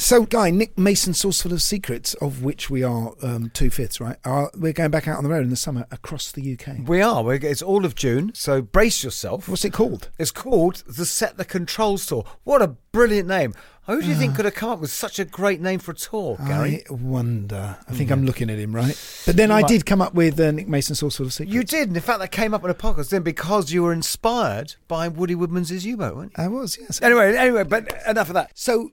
So, Guy, Nick Mason, Saucerful of Secrets, of which we are um, two fifths, right? Are, we're going back out on the road in the summer across the UK. We are. We're, it's all of June, so brace yourself. What's it called? It's called the Set the Controls Tour. What a brilliant name. Who do you think could have come up with such a great name for a tour, Gary? I wonder. I think I'm looking at him, right? But then I did come up with uh, Nick Mason, Saucerful of Secrets. You did. And in fact, that came up in a podcast then because you were inspired by Woody Woodmansey's U-Boat, weren't you? I was, yes. Anyway, anyway, but enough of that. So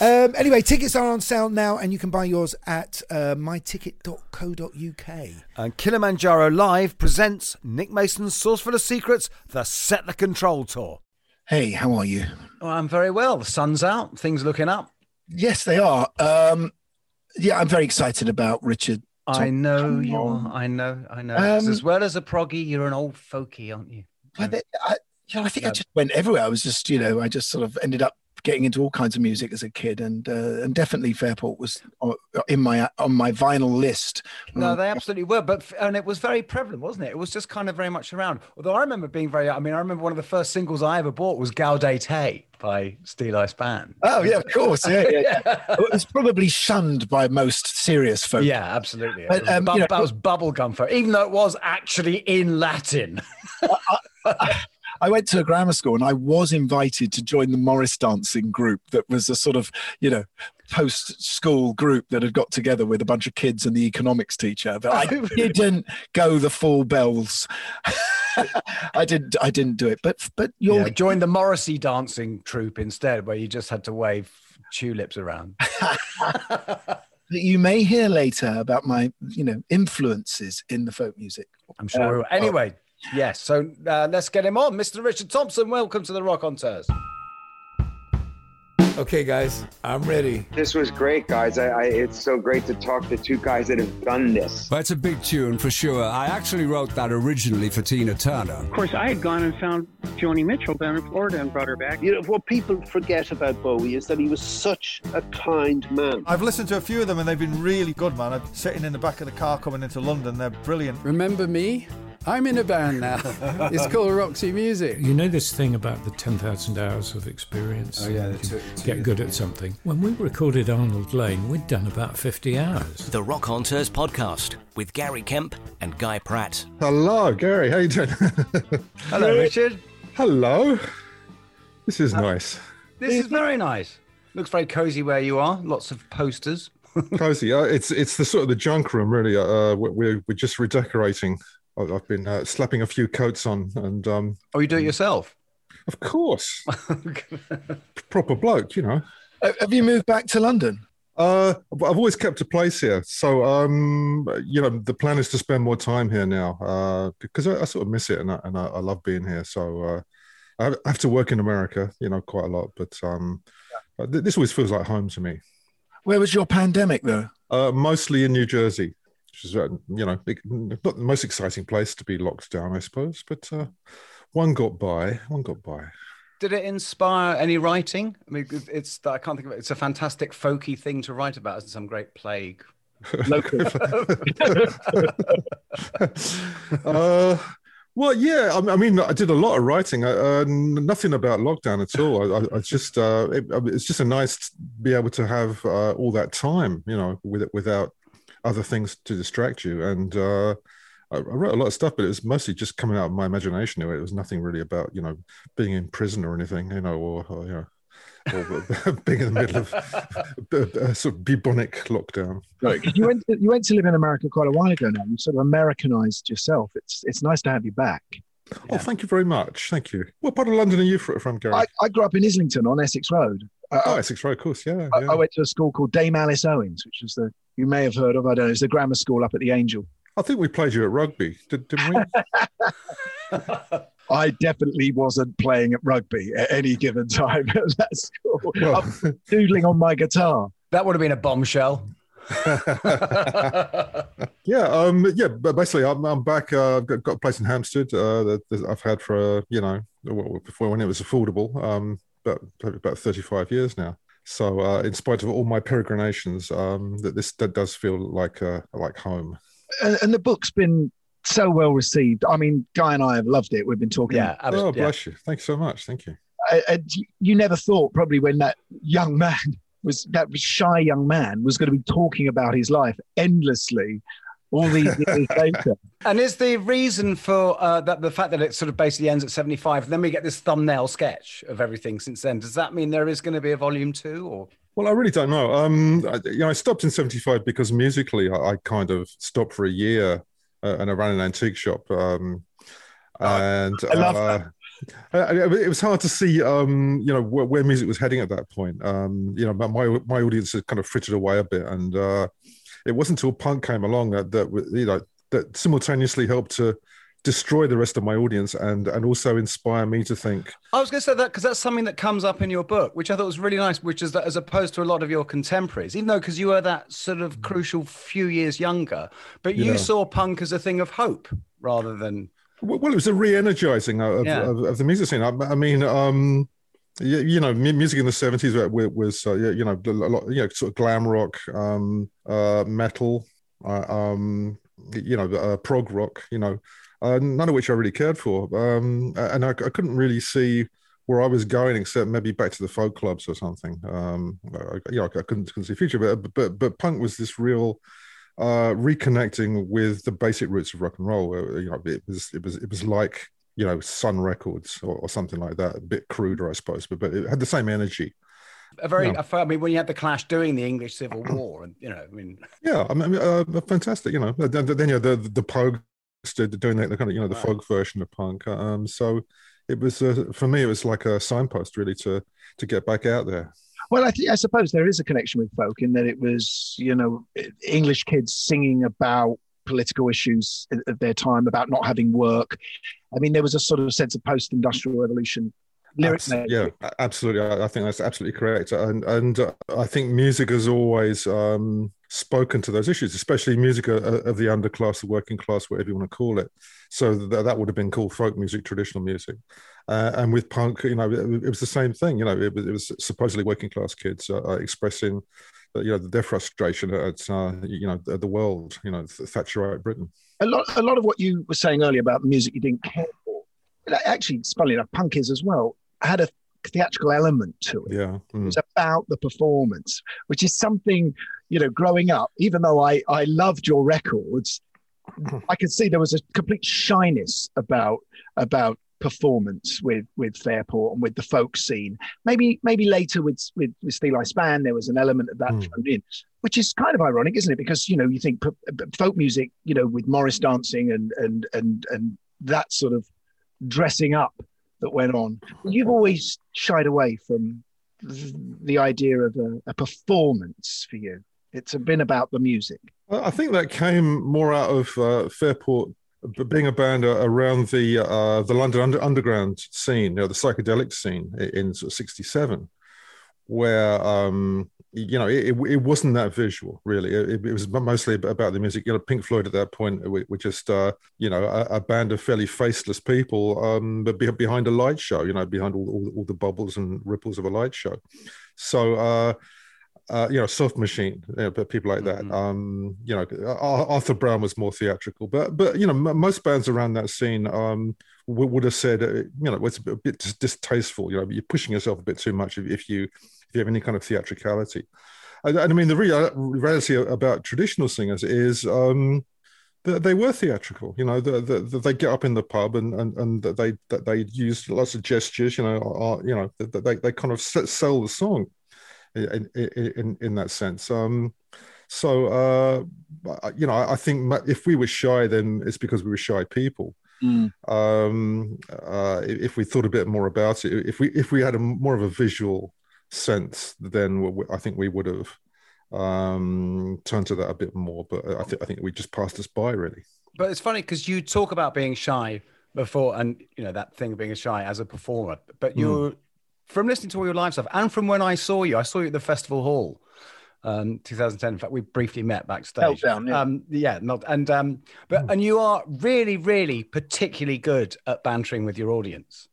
um, anyway, tickets are on sale now, and you can buy yours at uh, myticket.co.uk. And Kilimanjaro Live presents Nick Mason's Saucerful of Secrets, the Set the Control Tour. Hey, how are you? Oh, I'm very well. The sun's out. Things looking up. Yes, they are. Um, yeah, I'm very excited about Richard. I know you are. I know. I know. Um, as well as a proggy, you're an old folky, aren't you? I, I, you know, I think I just went everywhere. I was just, you know, I just sort of ended up getting into all kinds of music as a kid, and uh, and definitely Fairport was on- in my on my vinyl list. No, they absolutely were, but and it was very prevalent, wasn't it? It was just kind of very much around. Although I remember being very. I mean, I remember one of the first singles I ever bought was "Gaudete" by Steeleye Span. Oh yeah, of course. Yeah, yeah, yeah. it was probably shunned by most serious folk. Yeah, absolutely. But, um, bu- you know- that was bubblegum for, even though it was actually in Latin. I went to a grammar school and I was invited to join the Morris dancing group that was a sort of, you know, post school group that had got together with a bunch of kids and the economics teacher. But I didn't go the full bells. I didn't I didn't do it. But but you're Yeah, join the Morrissey dancing troupe instead, where you just had to wave tulips around. that you may hear later about my, you know, influences in the folk music. I'm sure. Um, Anyway, yes. So uh, let's get him on, Mr. Richard Thompson. Welcome to the Rockonteurs. Okay, guys, I'm ready. This was great, guys. I, I, it's so great to talk to two guys that have done this. Well, it's a big tune for sure. I actually wrote that originally for Tina Turner. Of course, I had gone and found Joni Mitchell down in Florida and brought her back. You know, what people forget about Bowie is that he was such a kind man. I've listened to a few of them and they've been really good, man. I'm sitting in the back of the car coming into London. They're brilliant. Remember me? I'm in a band now. it's called Roxy Music. You know this thing about the 10,000 hours of experience? Oh, yeah, the can two- two Get good at something. When we recorded Arnold Layne, we'd done about 50 hours. The Rockonteurs podcast with Gary Kemp and Guy Pratt. Hello, Gary. How you doing? Hello, Richard. Hello. This is nice. This is very nice. Looks very cozy where you are. Lots of posters. Cozy. Uh, it's it's the sort of the junk room, really. Uh, we're we're we're just redecorating. I- I've been uh, slapping a few coats on, and um, Oh, you do it yourself? of course, proper bloke, you know. Uh, Have you moved back to London? Uh, I've I've always kept a place here, so um, you know, the plan is to spend more time here now, uh, because I, I sort of miss it, and I, and I, I love being here. So uh, I have- to work in America, you know, quite a lot, but um, uh, th- this always feels like home to me. Where was your pandemic though? Uh, mostly in New Jersey, which is uh, you know not the most exciting place to be locked down, I suppose, but uh, one got by. One got by. Did it inspire any writing? I mean, it's I can't think of it. It's a fantastic folky thing to write about, as some great plague. uh, well, yeah. I, I mean, I did a lot of writing. Uh, uh, nothing about lockdown at all. I, I, I just, uh, it, it's just a nice to be able to have uh, all that time, you know, with without other things to distract you. And uh, I, I wrote a lot of stuff, but it was mostly just coming out of my imagination. It was nothing really about, you know, being in prison or anything, you know, or, or you know, or being in the middle of a, a sort of bubonic lockdown. Right, 'cause you went to, you went to live in America quite a while ago now. You sort of Americanized yourself. It's it's nice to have you back. Oh, thank you very much. Thank you. What part of London are you from, Gary? I, I grew up in Islington on Essex Road. I, oh, I- Essex Road, of course. Yeah. I, yeah. I went to a school called Dame Alice Owens, which is the you may have heard of. I don't know. It's the grammar school up at the Angel. I think we played you at rugby, did, didn't we? I definitely wasn't playing at rugby at any given time at that school. Well- I'm doodling on my guitar. That would have been a bombshell. yeah, um, yeah. But basically, I'm, I'm back. Uh, I've got, got a place in Hampstead uh, that, that I've had for uh, you know before when it was affordable. Um, about about 35 years now. So, uh, in spite of all my peregrinations, um, that this that does feel like uh, like home. And, and the book's been so well received. I mean, Guy and I have loved it. We've been talking. Yeah, Oh, absolutely. bless you. Thank you so much. Thank you. I- I- you never thought probably when that young man was that shy young man was going to be talking about his life endlessly all these years later. And is the reason for uh, that the fact that it sort of basically ends at 75, then we get this thumbnail sketch of everything since then? Does that mean there is going to be a volume two or? Well, I really don't know. Um, I, you know, I stopped in '75 because musically, I, I kind of stopped for a year, uh, and I ran an antique shop. Um, and I love uh, I- I- it was hard to see, um, you know, where, where music was heading at that point. Um, you know, my my audience had kind of frittered away a bit, and uh, it wasn't until punk came along that that you know that simultaneously helped to destroy the rest of my audience and and also inspire me to think I was going to say that because that's something that comes up in your book, which I thought was really nice, which is that as opposed to a lot of your contemporaries, even though because you were that sort of crucial few years younger, but you Yeah. saw punk as a thing of hope rather than. Well, well, it was a re-energizing of, Yeah. of, of the music scene. I, I mean, um, you, you know, music in the seventies was, uh, you know, a lot, you know, sort of glam rock, um, uh, metal, uh, um, you know, uh, prog rock. You know, uh, none of which I really cared for, um, and I, I couldn't really see where I was going, except maybe back to the folk clubs or something. Um, I, you know, I couldn't, couldn't see future, but but but punk was this real uh, reconnecting with the basic roots of rock and roll. Uh, You know, it was it was it was like you know Sun Records or, or something like that. A bit cruder, I suppose, but but it had the same energy. A very, Yeah. I felt- I mean, when you had the Clash doing the English Civil War, and you know, I mean, Yeah, I mean, uh, fantastic. You know, then, then you know, the the Pogues did- doing the, the kind of you know the Right. folk version of punk. Um, so it was uh, for me, it was like a signpost really to to get back out there. Well, I, th- I suppose there is a connection with folk in that it was, you know, English kids singing about political issues of their time, about not having work. I mean, there was a sort of sense of post-industrial revolution. Lyric Abs- yeah, absolutely. I, I think that's absolutely correct. And and uh, I think music has always um, spoken to those issues, especially music of, of the underclass, the working class, whatever you want to call it. So that, that would have been called folk music, traditional music. Uh, and with punk, you know, it, it was the same thing. You know, it was, it was supposedly working class kids uh, uh, expressing, uh, you know, their frustration at, uh, you know, the, world, you know, Thatcherite Britain. A lot, a lot of what you were saying earlier about the music you didn't care for, actually, it's funny enough, punk is as well, had a theatrical element to it. Yeah. mm. It's about the performance, which is something, you know, growing up, even though I, I loved your records, I could see there was a complete shyness about about performance with with Fairport and with the folk scene. Maybe maybe later with with, with Steeleye Span there was an element of that Mm. thrown in, which is kind of ironic, isn't it? Because you know you think p- p- folk music, you know, with Morris dancing and and and and that sort of dressing up that went on. You've always shied away from the idea of a, a performance for you. It's been about the music. I I think that came more out of uh, Fairport b- being a band uh, around the uh, the London under, underground scene, you know, the psychedelic scene in sort of '67, where um, you know it, it, wasn't that visual really. It, it was mostly about the music. You know, Pink Floyd at that point were, were just uh, you know a, a band of fairly faceless people, um, but be, behind a light show. You know, behind all, all, all the bubbles and ripples of a light show. So. Uh, uh, you know, Soft Machine, you know, but people like that. Um, you know, Arthur Brown was more theatrical, but but you know, m- most bands around that scene um, would, would have said, uh, you know, it's a bit dis- distasteful. You know, you're pushing yourself a bit too much if, if you if you have any kind of theatricality. And, and I mean, the real reality about traditional singers is. Um, they, they were theatrical. You know, the, the, the, they get up in the pub and and and they that they use lots of gestures. You know, are, you know, they they kind of sell the song in in, in that sense. Um, so uh, you know, I think if we were shy, then it's because we were shy people. Mm. Um, uh, if we thought a bit more about it, if we if we had a more of a visual sense, then I think we would have um, turned to that a bit more. But I think I think we just passed us by really. But it's funny because you talk about being shy before, and you know that thing of being shy as a performer. But you're mm. From listening to all your live stuff, and from when I saw you, I saw you at the festival hall um, 2010. In fact, we briefly met backstage. Meltdown, yeah. Um, yeah, not and um, but and you are really, really particularly good at bantering with your audience.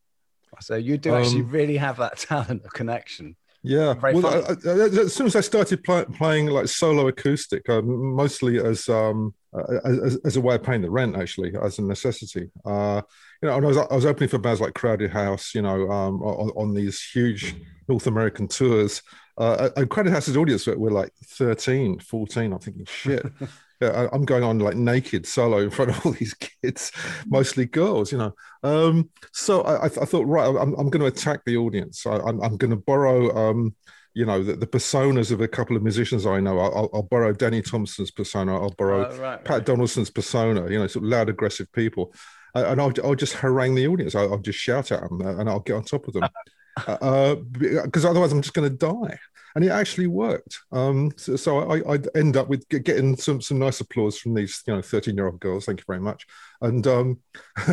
So you do actually Um, really have that talent of connection. Yeah. Well. I, I, as soon as I started pl- playing like solo acoustic, uh, mostly as um uh, as, as a way of paying the rent, actually, as a necessity. Uh, you know, and I was I was opening for bands like Crowded House, you know, um, on, on these huge North American tours. Uh, and Crowded House's audience were, were like 13, 14. I'm thinking, shit. Yeah, I- I'm going on like naked solo in front of all these kids, mostly girls, you know. Um, so I, I, thought, right, I'm, I'm going to attack the audience. I, I'm, I'm going to borrow, um, you know, the, the personas of a couple of musicians I know. I'll, I'll- borrow Danny Thompson's persona. I'll borrow Oh, right, Pat Donaldson's persona. You know, sort of loud, aggressive people, and I'll, I'll just harangue the audience. I'll, I'll just shout at them, and I'll get on top of them, because otherwise I'm just going to die. And it actually worked. Um, so, so I, I'd end up with getting some some nice applause from these you know 13 year old girls. Thank you very much. And um,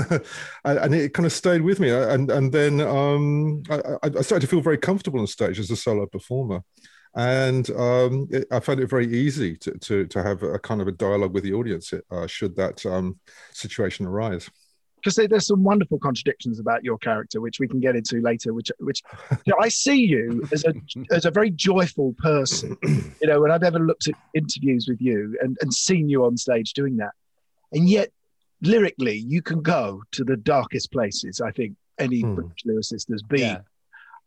and it kind of stayed with me. And and then um, I, I I started to feel very comfortable on stage as a solo performer and um, it, I found it very easy to, to to have a kind of a dialogue with the audience uh, should that um, situation arise. Because there's some wonderful contradictions about your character, which we can get into later. Which, which, you know, I see you as a as a very joyful person. You know, when I've ever looked at interviews with you and and seen you on stage doing that, and yet lyrically, you can go to the darkest places. I think any hmm. British lyricist has been, Yeah.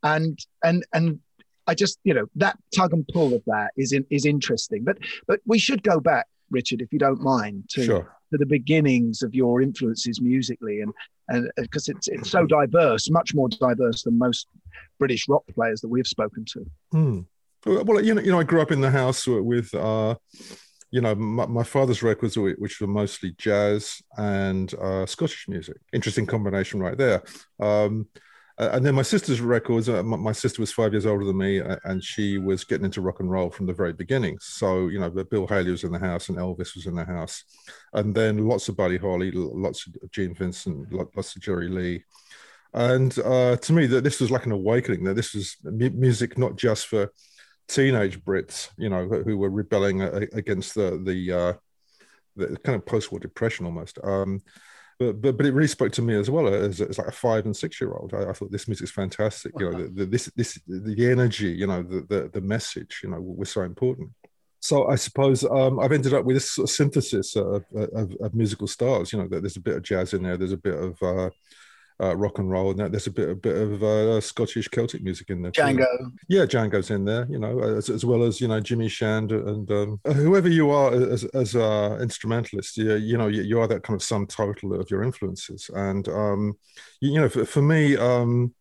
and and and I just you know that tug and pull of that is in, is interesting. But but we should go back, Richard, if you don't mind, to Sure. To the beginnings of your influences musically, and and because it's it's so diverse, much more diverse than most British rock players that we've spoken to. Hmm. Well, you know, you know, I grew up in the house with, uh, you know, my, my father's records, which were mostly jazz and uh, Scottish music. Interesting combination, right there. Um, uh, and then my sister's records. Uh, my, my sister was five years older than me, uh, and she was getting into rock and roll from the very beginning. So, you know, Bill Haley was in the house, and Elvis was in the house, and then lots of Buddy Holly, lots of Gene Vincent, lots of Jerry Lee and uh, to me that this was like an awakening that this was mu- music not just for teenage brits you know who were rebelling against the the, uh, the kind of post-war depression almost um, but, but but it really spoke to me as well as, as like a five and six year old I, I thought this music's fantastic you know the, the, this this the energy you know the, the the message you know was so important so I suppose um, I've ended up with this sort of synthesis of, of, of musical styles. You know, there's a bit of jazz in there. There's a bit of uh, uh, rock and roll, and there's a bit a bit of uh, Scottish Celtic music in there. too. Django. Yeah, Django's in there. You know, as, as well as you know Jimmy Shand and um, whoever you are as as a instrumentalist. You, you know, you, you are that kind of sum total of your influences, and um, you, you know, for, for me. Um,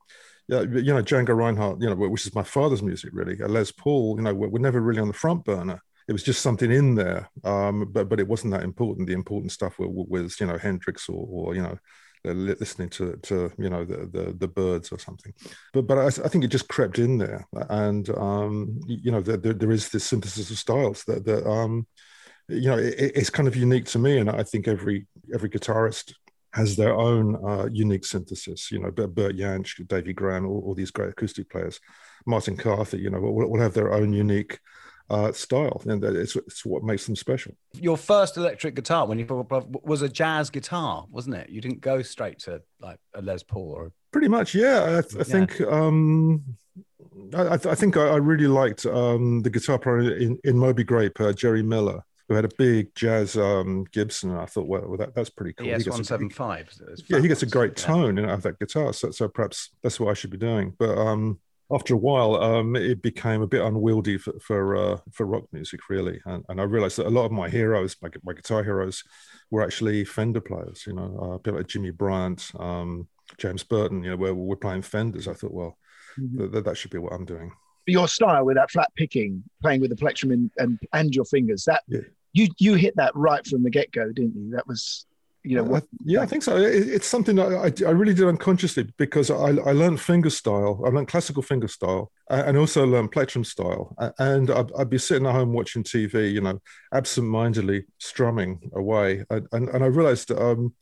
yeah, you know, Django Reinhardt, you know, which is my father's music, really. Uh, Les Paul, you know, were, were never really on the front burner. It was just something in there, um, but but it wasn't that important. The important stuff was, was you know, Hendrix or, or you know, li- listening to to you know the the, the Byrds or something. But but I, I think it just crept in there, and um, you know, there, there, is this synthesis of styles that that um, you know, it, it's kind of unique to me, and I think every every guitarist has their own uh, unique synthesis. You know, Bert Bert Jansch, Davy Graham, all, all these great acoustic players, Martin Carthy. You know, will, will have their own unique uh, style, and that it's, it's what makes them special. Your first electric guitar when you was a jazz guitar, wasn't it? You didn't go straight to like a Les Paul or Pretty much, yeah. I, I think um, I, I th- I think I, really liked um, the guitar player in, in Moby Grape, uh, Jerry Miller, who had a big jazz um, Gibson. And I thought, well, well that, that's pretty cool. He ES gets a- one seven five. yeah, he gets a great tone you out of that guitar. So, so perhaps that's what I should be doing. But um, after a while, um, it became a bit unwieldy for for, uh, for rock music, really. And, and I realized that a lot of my heroes, my, my guitar heroes, were actually Fender players. You know, uh, people like Jimmy Bryant, um, James Burton. You know, where we're playing Fenders. I thought, well, Mhm. th- that should be what I'm doing. Your style with that flat picking, playing with the plectrum and and, and your fingers, that you you hit that right from the get go, didn't you? That was, you know, what, I- yeah, I think so. It, it's something that I, I really did unconsciously because I, I learned finger style. I learned classical finger style and also learned plectrum style. And I'd, I'd be sitting at home watching TV, you know, absent-mindedly strumming away. And, and, and I realized um,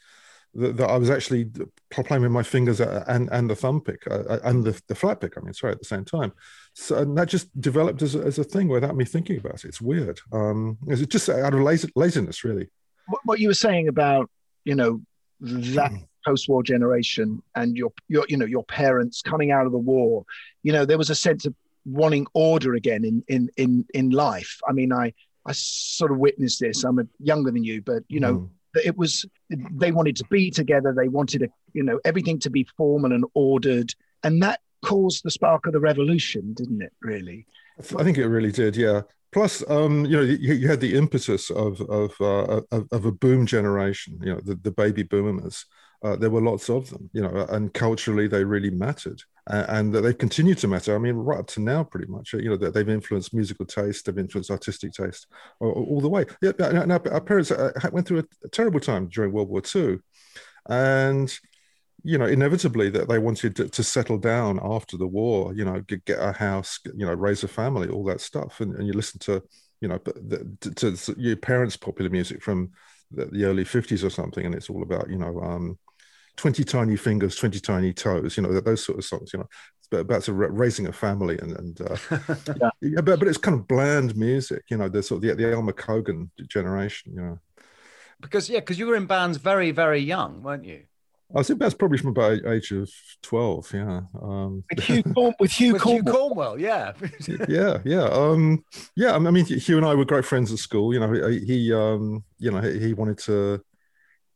that, that I was actually playing with my fingers and, and the thumb pick uh, and the, the flat pick, I mean, sorry, at the same time. So and that just developed as a, as a thing without me thinking about it. It's weird. Um, it's just out of laziness, really. what, what you were saying about you know that mm. post-war generation and your your you know your parents coming out of the war you know there was a sense of wanting order again in in in in life. I mean i i sort of witnessed this. I'm a, younger than you but you know mm. that it was they wanted to be together. They wanted a, you know everything to be formal and ordered. And that caused the spark of the revolution didn't it really I think it really did, yeah. Plus, um, you know, you, you had the impetus of of, uh, of of a boom generation. You know, the, the baby boomers. Uh, there were lots of them, you know, and culturally they really mattered, A- and they continue to matter. I mean, right up to now, pretty much. You know, they've influenced musical taste, they've influenced artistic taste, all, all the way. Yeah, now, now our parents uh, went through a terrible time during World War II, and you know, inevitably that they wanted to, to settle down after the war, you know, get, get a house, you know, raise a family, all that stuff. And, and you listen to, you know, the, to, to your parents' popular music from the, the early 50s or something. And it's all about, you know, um, 20 tiny fingers, 20 tiny toes, you know, those sort of songs, you know, it's about, about sort of raising a family and, and uh, yeah. but, but it's kind of bland music, you know, the sort of the, the Alma Cogan generation, you know. Because yeah, because you were in bands very, very young, weren't you? I think that's probably from about age of 12. Yeah. Um, with Hugh, Corn- with Hugh With Cornwell. Hugh Cornwell, yeah. yeah, yeah, um, yeah. I mean, Hugh and I were great friends at school. You know, he, he um, you know, he, he wanted to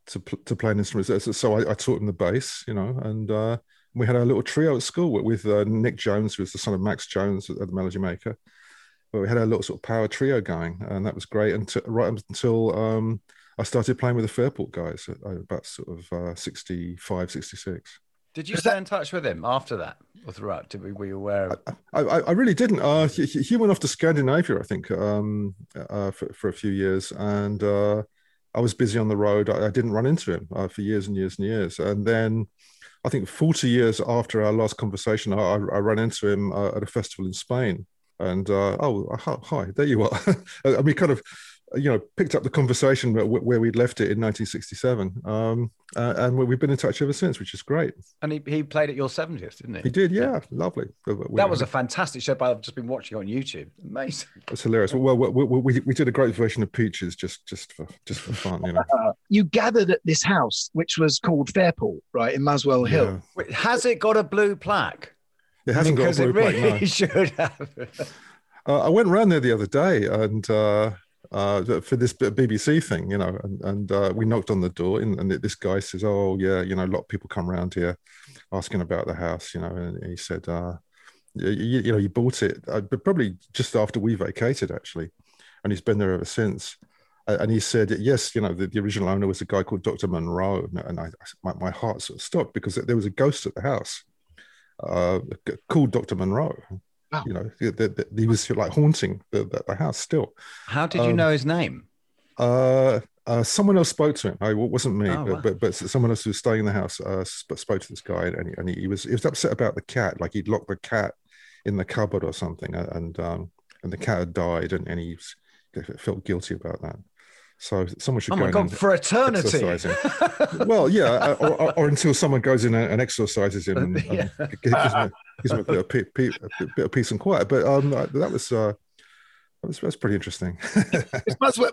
to pl- to play an instrument, so, so I, I taught him the bass. You know, and uh, we had a little trio at school with, with uh, Nick Jones, who was the son of Max Jones, uh, the Melody Maker. But we had a little sort of power trio going, and that was great. Until right until um, I started playing with the Fairport guys at uh, about sort of uh, 65, 66. Did you stay in touch with him after that or throughout? Did we, were you aware of I, I, I really didn't. Uh, he, he he went off to Scandinavia, I think, um, uh, for, for a few years, and uh, I was busy on the road. I, I didn't run into him uh, for years and years and years. And then, I think forty years after our last conversation, I, I I ran into him uh, at a festival in Spain, and uh, oh, hi, hi, there you are. and we kind of, you know, picked up the conversation where, where we'd left it in 1967, um, uh, and we've been in touch ever since, which is great. And he, he played at your 70th, didn't he? He did, yeah, lovely. That was a fantastic show. But I've just been watching on YouTube. Amazing. That's hilarious. Well, we, we, we, we did a great version of Peaches just just for just for fun, you know. Uh, you gathered at this house, which was called Fairport, right in Muswell Hill. Wait, has it got a blue plaque? It hasn't got a blue it plaque, really no. should have. Uh, I went around there the other day and uh, for this BBC thing, you know, and, and uh, we knocked on the door and, and this guy says, "Oh yeah, you know, a lot of people come around here asking about the house, you know," and he said, uh, you, you, know, you bought it, uh, but probably just after we vacated actually, and he's been there ever since." And he said, "Yes, you know, the, the original owner was a guy called Dr. Monroe," and I, my, my heart sort of stopped because there was a ghost at the house uh, called Dr. Monroe. You know, the, the, the- he was like haunting the, house still. How did you Um, know his name? Uh, uh, someone else spoke to him. I, it wasn't me, Oh, but, wow. but but someone else who was staying in the house uh, sp- spoke to this guy, and he, and he, he was he was upset about the cat. Like he'd locked the cat in the cupboard or something, uh, and um, and the cat had died, and, and he was, felt guilty about that. So someone should Oh go my God, and for eternity. well, yeah, uh, or, or, or until someone goes in and exorcises him and, and gives, him, gives him a bit of, pe- pe- a bit of peace and quiet. But um, that was uh, that was that's pretty interesting.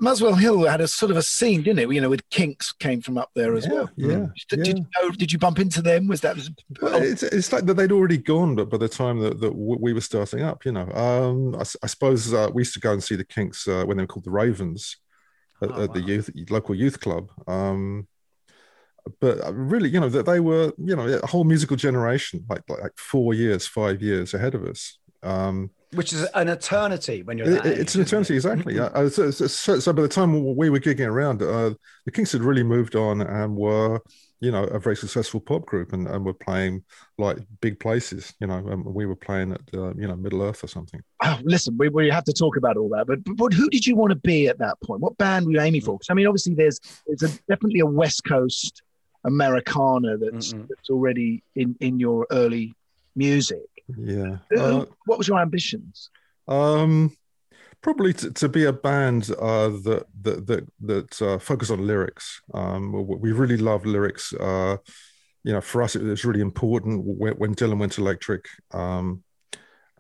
Muswell, Hill had a sort of a scene, didn't it? You know, with Kinks came from up there as well. yeah, Did, did you know, did you bump into them? Was that? Well, it's, it's like that they'd already gone, but by the time that, that we were starting up, you know, um, I, I suppose uh, we used to go and see the Kinks uh, when they were called the Ravens at, at the youth local youth club. Um, but uh, really, you know, that they were, you know, a whole musical generation, like like, like four years, five years ahead of us. Um, Which is an eternity when you're it- age, it's an eternity, it? exactly. Yeah. Uh, so, so, so, by the time we were gigging around, uh, the Kinks had really moved on and were, you know, a very successful pop group, and, and were playing like big places. You know, and we were playing at, uh, you know, Middle Earth or something. Oh, listen, we, we have to talk about all that, but, but, who did you want to be at that point? What band were you aiming for? Because I mean, obviously, there's there's a, definitely a West Coast Americana that's that's already in in your early music. Yeah. Uh, what was your ambitions? Um, probably to, to be a band uh, that that that that uh, focus on lyrics. Um, we, we really love lyrics. Uh, you know, for us, it was really important when, when Dylan went electric. Um,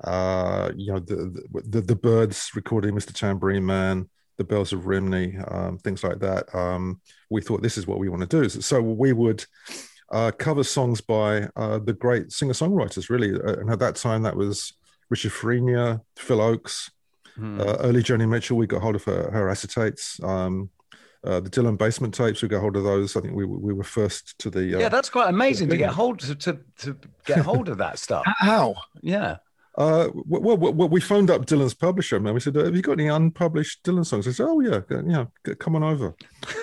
uh, you know, the, the the Byrds recording Mr. Tambourine Man, the Bells of Rhymney, um, things like that. Um, we thought this is what we want to do. So we would uh, cover songs by uh, the great singer songwriters, really. Uh, and at that time, that was Richard Farina, Phil Ochs, Hmm. uh, early Joni Mitchell. We got hold of her, her acetates. Um, uh, the Dylan basement tapes, we got hold of those. I think we, we were first to the. Uh, Yeah, that's quite amazing to Yeah. get hold to, to, to get hold of that stuff. How? Yeah. Uh, well, well, well, we phoned up Dylan's publisher, man. We said, "Have you got any unpublished Dylan songs?" He said, "Oh yeah, g- yeah, come on over."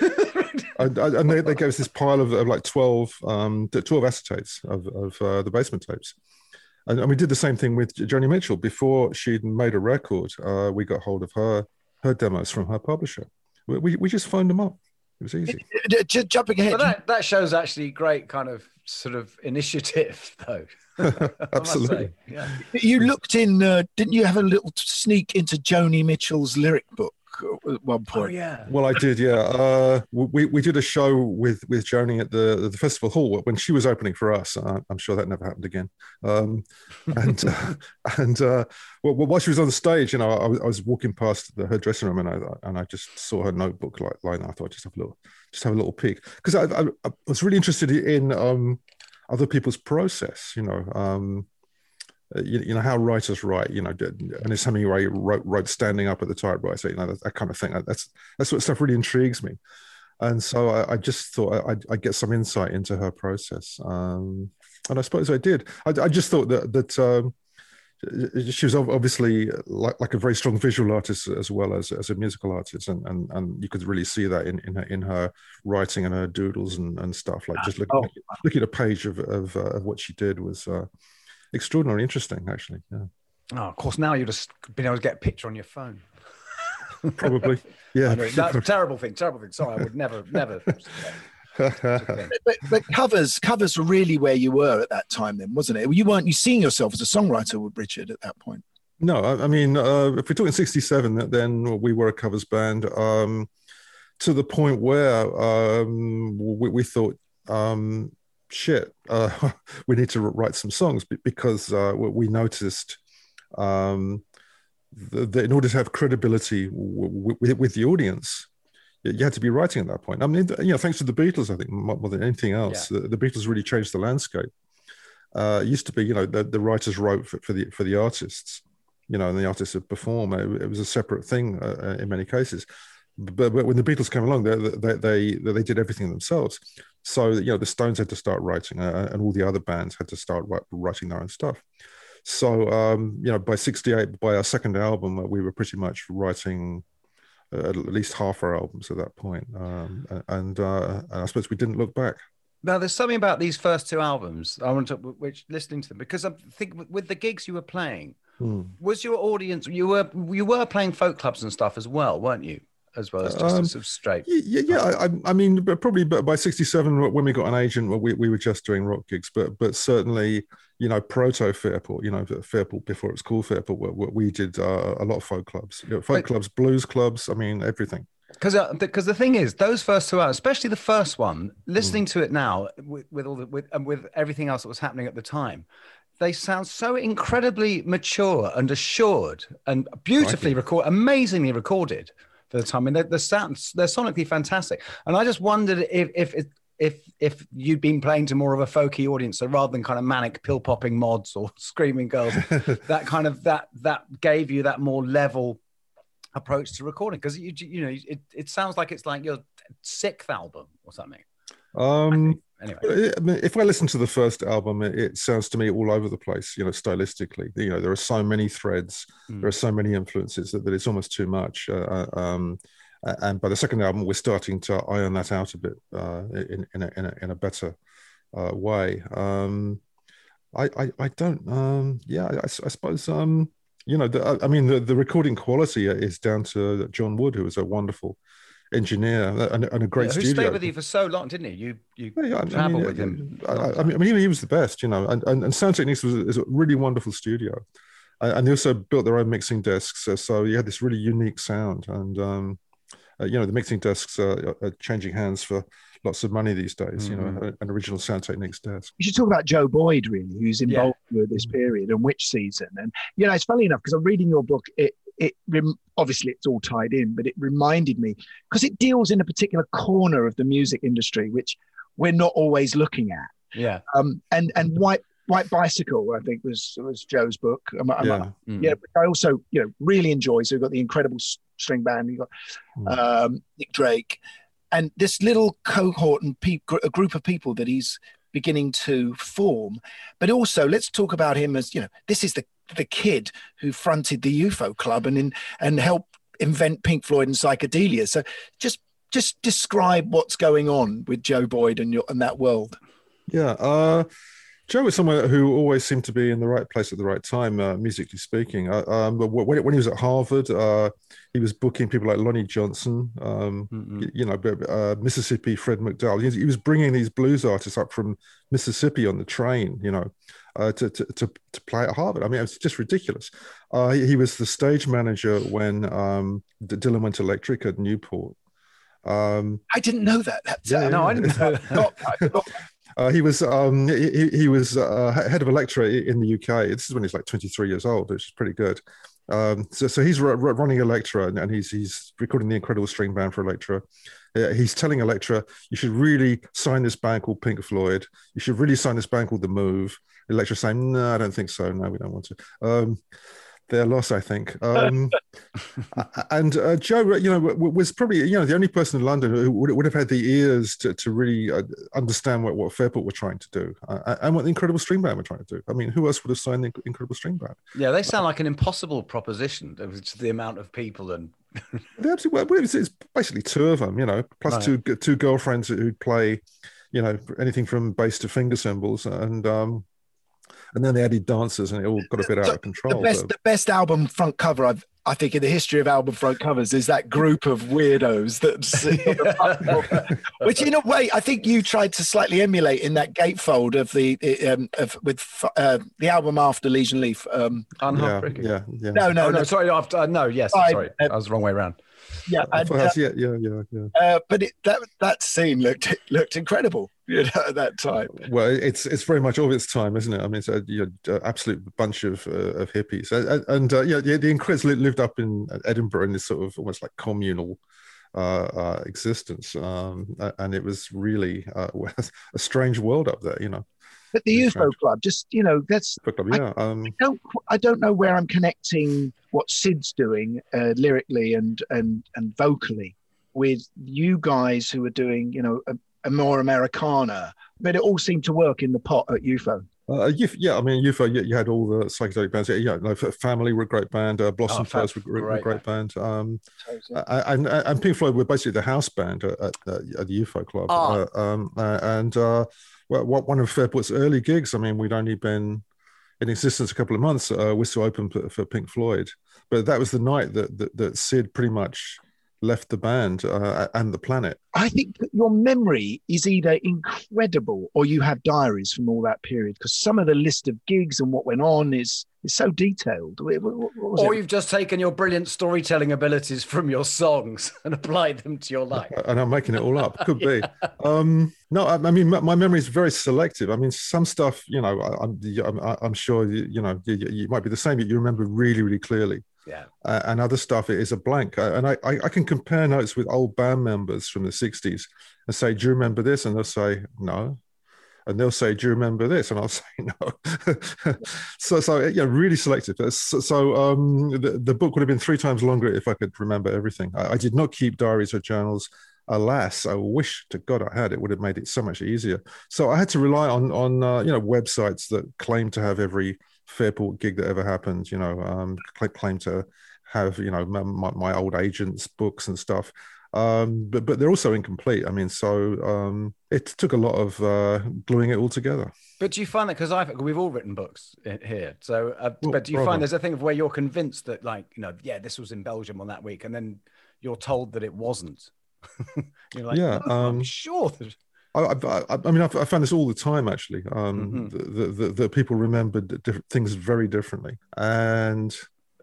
and, and they, they gave us this pile of, of like twelve, um, twelve acetates of, of uh, the basement tapes, and, and we did the same thing with Joni Mitchell. Before she'd made a record, uh, we got hold of her her demos from her publisher. We, we, we just phoned them up. It was easy. Just jumping ahead. But that, that shows actually great kind of sort of initiative, though. Absolutely. Yeah. You looked in, uh, didn't you have a little sneak into Joni Mitchell's lyric book at one point? Oh, yeah. Well, I did, yeah. Uh, we we did a show with with Joni at the the festival hall when she was opening for us. Uh, I'm sure that never happened again. Um, and uh, and uh, well, well, while she was on the stage, you know, I, was- I was walking past the, her dressing room and I and I just saw her notebook like lying. there. I thought I'd just have a little just have a little peek because I, I, I was really interested in um, other people's process. You know. Um, uh, you, you know how writers write you know did- Ernest Hemingway wrote, wrote standing up at the typewriter you know that, that kind of thing. That's that's of stuff really intrigues me. And so I, I just thought I'd, I'd get some insight into her process. Um, and I suppose I did. I, I just thought that that um, she was obviously like, like a very strong visual artist as well as, as a musical artist. And, and and you could really see that in, in her in her writing and her doodles and, and stuff like just looking, Oh. looking at a page of of, uh, of what she did was uh, extraordinarily interesting actually yeah Oh, of course, now you've just been able to get a picture on your phone. probably yeah that's a terrible thing. Terrible thing. Sorry, I would never, never. But, but covers covers were really where you were at that time, then, wasn't it? You weren't you seeing yourself as a songwriter with Richard at that point? No, I, I mean, uh, if we're talking '67, then we were a covers band um, to the point where um, we, we thought, um, "Shit, uh, we need to write some songs," because uh, we we noticed um, that in order to have credibility with the audience, you had to be writing at that point. I mean, you know, thanks to the Beatles, I think more than anything else, the, the Beatles really changed the landscape. Uh, it used to be, you know, the, the writers wrote for, for the for the artists, you know, and the artists would perform. It, it was a separate thing uh, uh, in many cases. But, but when the Beatles came along, they, they they they did everything themselves. So you know, the Stones had to start writing, uh, and all the other bands had to start writing their own stuff. So um, you know, by '68, by our second album, uh, we were pretty much writing uh, at least half our albums at that point. Um, and, uh, and I suppose we didn't look back. Now, there's something about these first two albums I want to, which listening to them because I think with- with the gigs you were playing, Hmm. was your audience you were you were playing folk clubs and stuff as well, weren't you? As well as just Um, a sort of straight. Yeah, yeah. I, I- mean, but probably by by '67, when we got an agent, we, we were just doing rock gigs. But but certainly, you know, proto Fairport, you know, Fairport before it was called Fairport, we, did uh, a lot of folk clubs, you know, folk clubs, blues clubs. I mean, everything. Because because the thing is, those first two albums, especially the first one, listening to it now with, with all the with and with everything else that was happening at the time, they sound so incredibly mature and assured and beautifully recorded, amazingly recorded for the time. I mean, the, the sounds they're sonically fantastic, and I just wondered if if it, if if you'd been playing to more of a folky audience, so rather than kind of manic pill popping mods or screaming girls, that kind of that that gave you that more level approach to recording because you you know it, it sounds like it's like your sixth album or something. Um, anyway, I mean, if I listen to the first album, it, it sounds to me all over the place. You know, stylistically, you know, there are so many threads, Mm. there are so many influences that, that it's almost too much. Uh, um, and by the second album, we're starting to iron that out a bit uh, in in a, in a, in a better uh, way. Um, I, I I don't. Um, yeah, I, I suppose. Um, you know, the, I mean, the, the recording quality is down to John Wood, who is a wonderful engineer and, and a great yeah, who studio. stayed with you for so long, didn't he? You you Yeah, I- I traveled mean, with him. I, I- I mean, I mean, he was the best, you know. And and, and Sound Techniques was is a really wonderful studio, and and they also built their own mixing desks, so, so you had this really unique sound. And um, uh, you know, the mixing desks are, are changing hands for lots of money these days. You Mm. know, an original Sound Techniques desk. You should talk about Joe Boyd, really, who's involved with this period and which season. And you know, it's funny enough because I'm reading your book. It it rem- obviously it's all tied in, but it reminded me because it deals in a particular corner of the music industry which we're not always looking at. Yeah. Um, and and white white bicycle, I think was was Joe's book. Um, um, Yeah. yeah. which I also you know really enjoy. So you've got the incredible string band. You got um, Nick Drake, and this little cohort and pe- gr- a group of people that he's beginning to form. But also, let's talk about him as you know, this is the the kid who fronted the UFO club and in, and helped invent Pink Floyd and psychedelia. So just just describe what's going on with Joe Boyd and your and that world. Yeah. Uh, Joe was someone who always seemed to be in the right place at the right time, uh, musically speaking. Uh, um, but when, when he was at Harvard, uh, he was booking people like Lonnie Johnson, um, y- you know, uh, Mississippi Fred McDowell. He was bringing these blues artists up from Mississippi on the train, you know, uh, to, to, to, to play at Harvard. I mean, it's just ridiculous. Uh, he, he was the stage manager when um, Dylan went electric at Newport. Um, I didn't know that. That's, Yeah, no, yeah. I didn't know that. uh, he was um, he, he- was uh, head of Elektra in the UK. This is when he's like 23 years old, which is pretty good. Um, so, so he's ru- ru- running Elektra and, and he's he's recording the incredible string band for Elektra. Uh, he's telling Elektra, you should really sign this band called Pink Floyd. You should really sign this band called The Move. Elektra saying, no, I don't think so. No, we don't want to. Um, their loss, I think. Um, and uh, Joe, you know, was probably you know the only person in London who would, would have had the ears to, to really uh, understand what, what Fairport were trying to do uh, and what the Incredible String Band were trying to do. I mean, who else would have signed the Incredible String Band? Yeah, they sound like an impossible proposition. Just the amount of people and They absolutely, well, it's, it's basically two of them, you know, plus Right. two two girlfriends who'd play, you know, anything from bass to finger cymbals, and um, and then they added dancers, and it all got a bit out of control. the best so- the best album front cover I've I think in the history of album front covers is that group of weirdos that sit on the front cover. which in a way I think you tried to slightly emulate in that gatefold of the um, of with uh, the album after Liege & Lief. Um, yeah, yeah, yeah. No, no, Oh, no, no. sorry. After, uh, no, yes, Fine. sorry. I was the wrong way around. Yeah, and, uh, yeah, yeah, yeah, yeah. uh, but it, that that scene looked looked incredible, you know, at that time. Well, it's it's very much of its time, isn't it? I mean, it's a you know, absolute bunch of uh, of hippies, and, and uh, yeah, the, the Increds lived up in Edinburgh in this sort of almost like communal uh, uh, existence, um, and it was really uh, a strange world up there, you know. But the UFO Club, just you know, that's But, yeah, um, I don't I don't know where I'm connecting what Sid's doing uh, lyrically and and and vocally with you guys who are doing you know a, a more Americana, but it all seemed to work in the pot at UFO. Uh, UFO, yeah, I mean, UFO, you, you had all the psychedelic bands. Yeah, yeah no, Family were a great band. Uh, Blossom Oh, Fam- First were, were a great great band. Um, and, and and Pink Floyd were basically the house band at, at, at the UFO Club. Uh, um, uh, and uh, well, what one of Fairport's early gigs. I mean, we'd only been in existence a couple of months. Uh, we're open for, for Pink Floyd, but that was the night that that, that Sid pretty much left the band uh, and the planet. I think that your memory is either incredible or you have diaries from all that period because some of the list of gigs and what went on is is so detailed. What, what- what was Or it? you've just taken your brilliant storytelling abilities from your songs and applied them to your life. and I'm making it all up. Could be. Um, no, I, I mean my, my memory is very selective. I mean, some stuff, you know, I, I'm, I'm, I'm sure you, you know you, you might be the same. But you remember really, really clearly. Yeah. Uh, and other stuff is a blank. And I, I, I can compare notes with old band members from the '60s and say, "Do you remember this?" And they'll say, "No." and they'll say, "Do you remember this?" And I'll say, "No." so, so yeah, really selective. So, so um, the, the book would have been three times longer if I could remember everything. I, I did not keep diaries or journals alas, I wish to God I had. It would have made it so much easier. So I had to rely on on uh, you know websites that claim to have every Fairport gig that ever happened. You know, um, claim to have you know my, my old agents' books and stuff. Um, but but they're also incomplete. I mean, so um, it took a lot of uh, gluing it all together. But do you find that because I've we've all written books here, so uh, well, but do you find there's a thing of where you're convinced that like you know yeah this was in Belgium on that week, and then you're told that it wasn't. you're like, yeah, oh, um, I'm sure. That... I, I, I, mean, I, I found this all the time. Actually, um, mm-hmm. the, the, the, people remembered different things very differently, and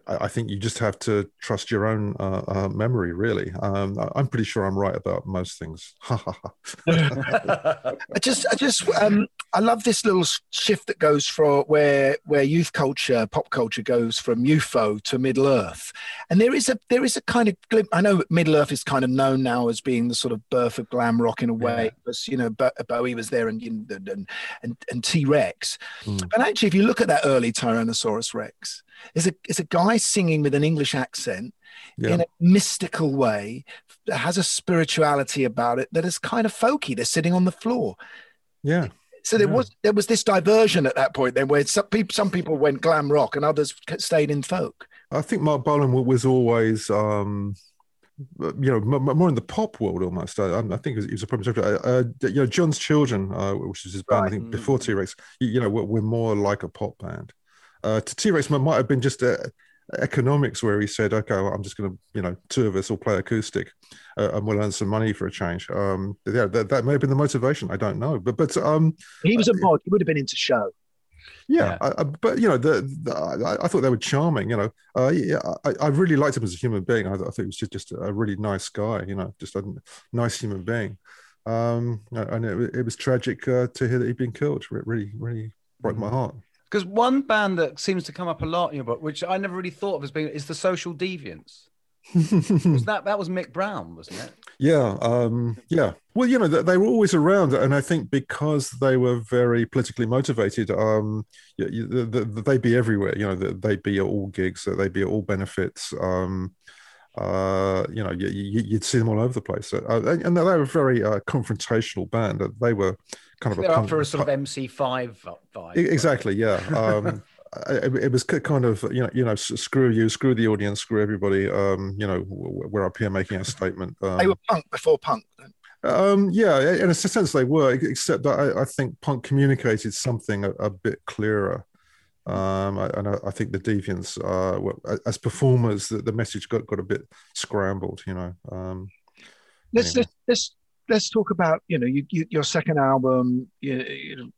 I think you just have to trust your own uh, uh, memory, really. Um, I'm pretty sure I'm right about most things. I just, I just, um, I love this little shift that goes for where where youth culture, pop culture goes from UFO to Middle Earth, and there is a there is a kind of glimpse. I know Middle Earth is kind of known now as being the sort of birth of glam rock in a way, yeah. because you know Bowie was there and and and, and T Rex, mm. but actually, if you look at that early Tyrannosaurus Rex is a is a guy singing with an English accent yeah. in a mystical way that has a spirituality about it that is kind of folky. They're sitting on the floor. Yeah. So there yeah. was there was this diversion at that point then, where some people some people went glam rock and others stayed in folk. I think Marc Bolan was always, um, you know, more in the pop world almost. I, I think he was a problem. Uh, uh, you know, John's Children, uh, which is his band, right. I think before T Rex. You, you know, we're, we're, more like a pop band. Uh, to T Rex might have been just a, economics where he said, "Okay, well, I'm just going to, you know, two of us will play acoustic, uh, and we'll earn some money for a change." Um, yeah, that, that, may have been the motivation. I don't know, but but um, he was a mod. He would have been into show. Yeah, yeah. I, I, but you know, the, the I, I, thought they were charming. You know, uh, yeah, I, I, really liked him as a human being. I, thought he was just, just a really nice guy. You know, just a nice human being. Um, and it, it was tragic uh, to hear that he'd been killed. It really, really broke mm-hmm. my heart. Because one band that seems to come up a lot in your book, which I never really thought of as being, is the Social Deviants. was that that was Mick Brown, wasn't it? Yeah, um, yeah. Well, you know, they were always around, and I think because they were very politically motivated, um, they'd be everywhere. You know, they'd be at all gigs, they'd be at all benefits. Um, uh, you know, you, would see them all over the place, uh, and they were a very uh, confrontational band. They were kind of They're a up for a sort of MC5 vibe. Exactly, yeah. Um, it, it, was kind of you know you know screw you, screw the audience, screw everybody. Um, you know, we're up here making a statement. Um, they were punk before punk. Um, yeah, in a sense they were, except that I, I think punk communicated something a, a bit clearer. Um, and I, I, think the Deviants, uh, as performers, the, the, message got, got a bit scrambled. You know. Um, let's, anyway. let's let's talk about you know you, you, your second album, you, you know,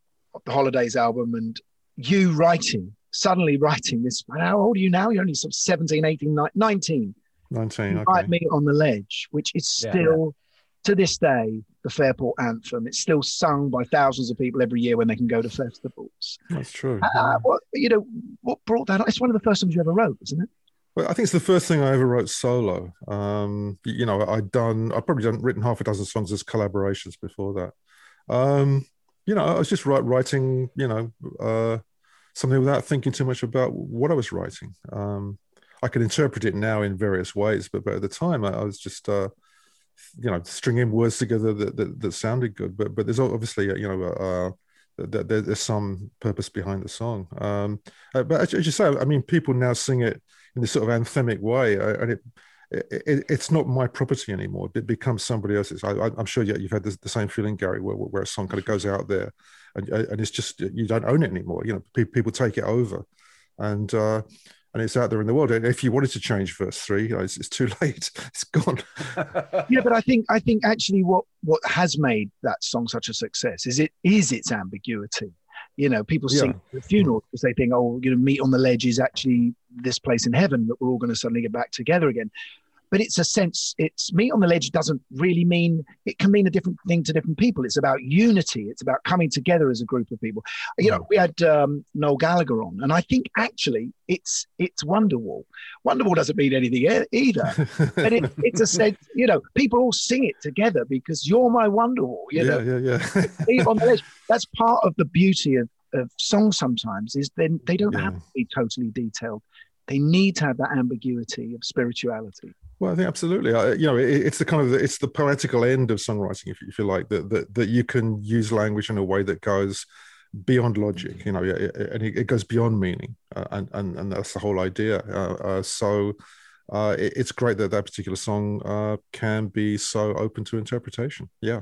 the Holidays album, and you writing suddenly writing this. How old are you now? You're only sort of 17, 18, 19. 19. Okay. Meet on the Ledge, which is still yeah. to this day the Fairport anthem. It's still sung by thousands of people every year when they can go to festivals. That's true. Uh, what, you know, what brought that? It's one of the first songs you ever wrote, isn't it? Well, I think it's the first thing I ever wrote solo. Um, you know, I'd done, I'd probably done written half a dozen songs as collaborations before that. Um, you know, I was just writing, you know, uh, something without thinking too much about what I was writing. Um, I can interpret it now in various ways, but, but at the time I, I was just, uh, you know, stringing words together that, that, that, sounded good. But but there's obviously, you know, uh, there's some purpose behind the song. Um, uh, but as you say, I mean, people now sing it in this sort of anthemic way, and it, it, it's not my property anymore. It becomes somebody else's. I, am sure you've had the, the, same feeling, Gary, where, where a song kind of goes out there, and, and it's just you don't own it anymore. You know, people take it over, and uh, and it's out there in the world. And if you wanted to change verse three, you know, it's, it's, too late. It's gone. yeah, but I think I think actually what what has made that song such a success is it is its ambiguity. You know, people sing yeah. at funerals because they think, oh, you know, meet on the ledge is actually this place in heaven that we're all going to suddenly get back together again. But it's a sense. It's meet on the ledge doesn't really mean it can mean a different thing to different people. It's about unity. It's about coming together as a group of people. You know, we had um, Noel Gallagher on, and I think actually it's it's Wonderwall. Wonderwall doesn't mean anything either, but it, it's a sense. You know, people all sing it together because you're my Wonderwall. You know, yeah, yeah, yeah. On the ledge. That's part of the beauty of of songs. Sometimes is then they don't have to be totally detailed. They need to have that ambiguity of spirituality. Well, I think absolutely. I, you know, it, it's the kind of the, it's the poetical end of songwriting, if, if you like, that, that that you can use language in a way that goes beyond logic. You know, and it, it goes beyond meaning, uh, and and and that's the whole idea. Uh, uh, so. Uh, it, it's great that that particular song uh, can be so open to interpretation. Yeah.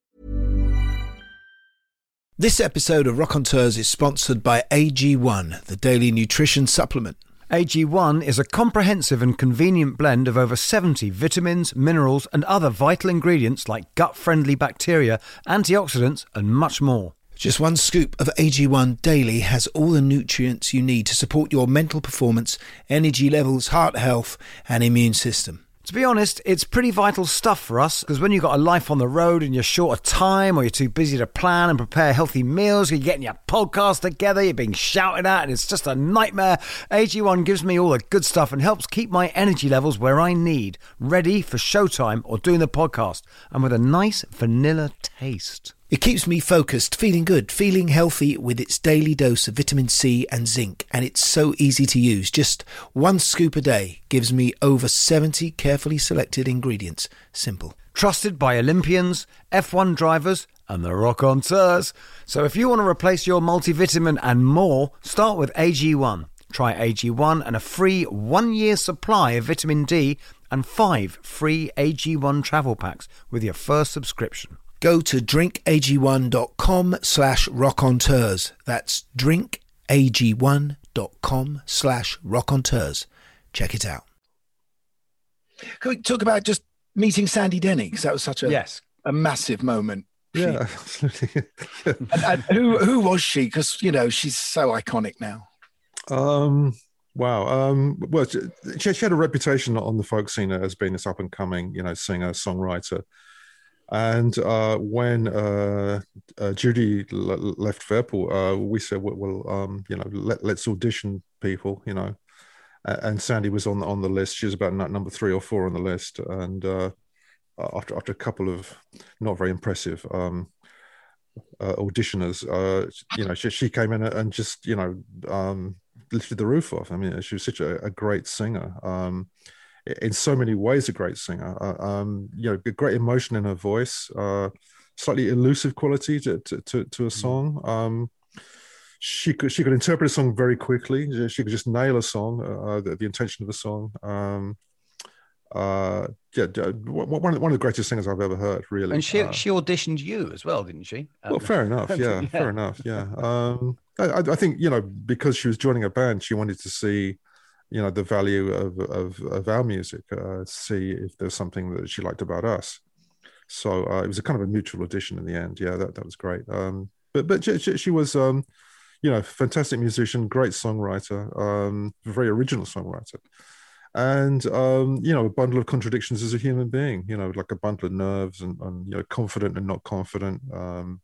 This episode of Rockonteurs is sponsored by AG1, the daily nutrition supplement. AG1 is a comprehensive and convenient blend of over 70 vitamins, minerals, and other vital ingredients like gut friendly bacteria, antioxidants, and much more. Just one scoop of AG1 daily has all the nutrients you need to support your mental performance, energy levels, heart health, and immune system. To be honest, it's pretty vital stuff for us because when you've got a life on the road and you're short of time or you're too busy to plan and prepare healthy meals, you're getting your podcast together, you're being shouted at, and it's just a nightmare. AG1 gives me all the good stuff and helps keep my energy levels where I need, ready for showtime or doing the podcast, and with a nice vanilla taste. It keeps me focused, feeling good, feeling healthy with its daily dose of vitamin C and zinc, and it's so easy to use. Just one scoop a day gives me over 70 carefully selected ingredients. Simple. Trusted by Olympians, F1 drivers, and the rock-on-teurs. So if you want to replace your multivitamin and more, start with AG1. Try AG1 and a free one-year supply of vitamin D and five free AG1 travel packs with your first subscription. Go to drinkag1.com slash rockonteurs. That's drinkag1.com slash rockonteurs. Check it out. Can we talk about just meeting Sandy Denny? Because that was such a, yes. a massive moment. Yeah, absolutely. and, and who, who was she? Because, you know, she's so iconic now. Um, Wow. Um, well, she, she, had a reputation on the folk scene as being this up and coming, you know, singer, songwriter. And uh, when uh, uh, Judy l- left Fairport, uh, we said, well, well um, you know, let, us audition people, you know. And Sandy was on the, on the list. She was about number three or four on the list. And uh, after after a couple of not very impressive um, uh, auditioners, you know, she, she, came in and just, you know, um, lifted the roof off. I mean, she was such a, a great singer. Um, in so many ways a great singer. Uh, um, you know, great emotion in her voice, uh, slightly elusive quality to to, to, to a mm. song. Um, she could she could interpret a song very quickly. She could just nail a song, uh, the, the, intention of a song. Um, uh, yeah, one of, the, one of the greatest singers I've ever heard, really. And she uh, she auditioned you as well, didn't she? Well, fair enough. Yeah, yeah. fair enough. Yeah. Um, I, I, think you know because she was joining a band, she wanted to see you know the value of of, of our music uh, see if there's something that she liked about us. So uh, it was a kind of a mutual audition in the end. Yeah that, that was great. Um, but but she, she was um, you know fantastic musician great songwriter um, very original songwriter. And um, you know a bundle of contradictions as a human being you know like a bundle of nerves and, and you know confident and not confident um,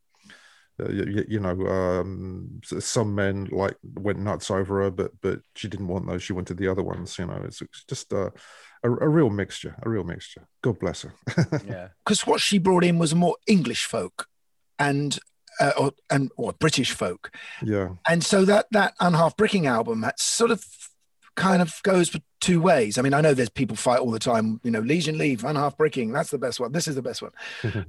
uh, you, you, know, um, some men like went nuts over her, but but she didn't want those. She wanted the other ones. You know, it's, it's just a, a, a real mixture, a real mixture. God bless her. yeah, because what she brought in was more English folk, and uh, or and or British folk. Yeah, and so that that Unhalfbricking album that sort of kind of goes two ways. I mean, I know there's people fight all the time. You know, Legion Leave, Unhalfbricking. That's the best one. This is the best one.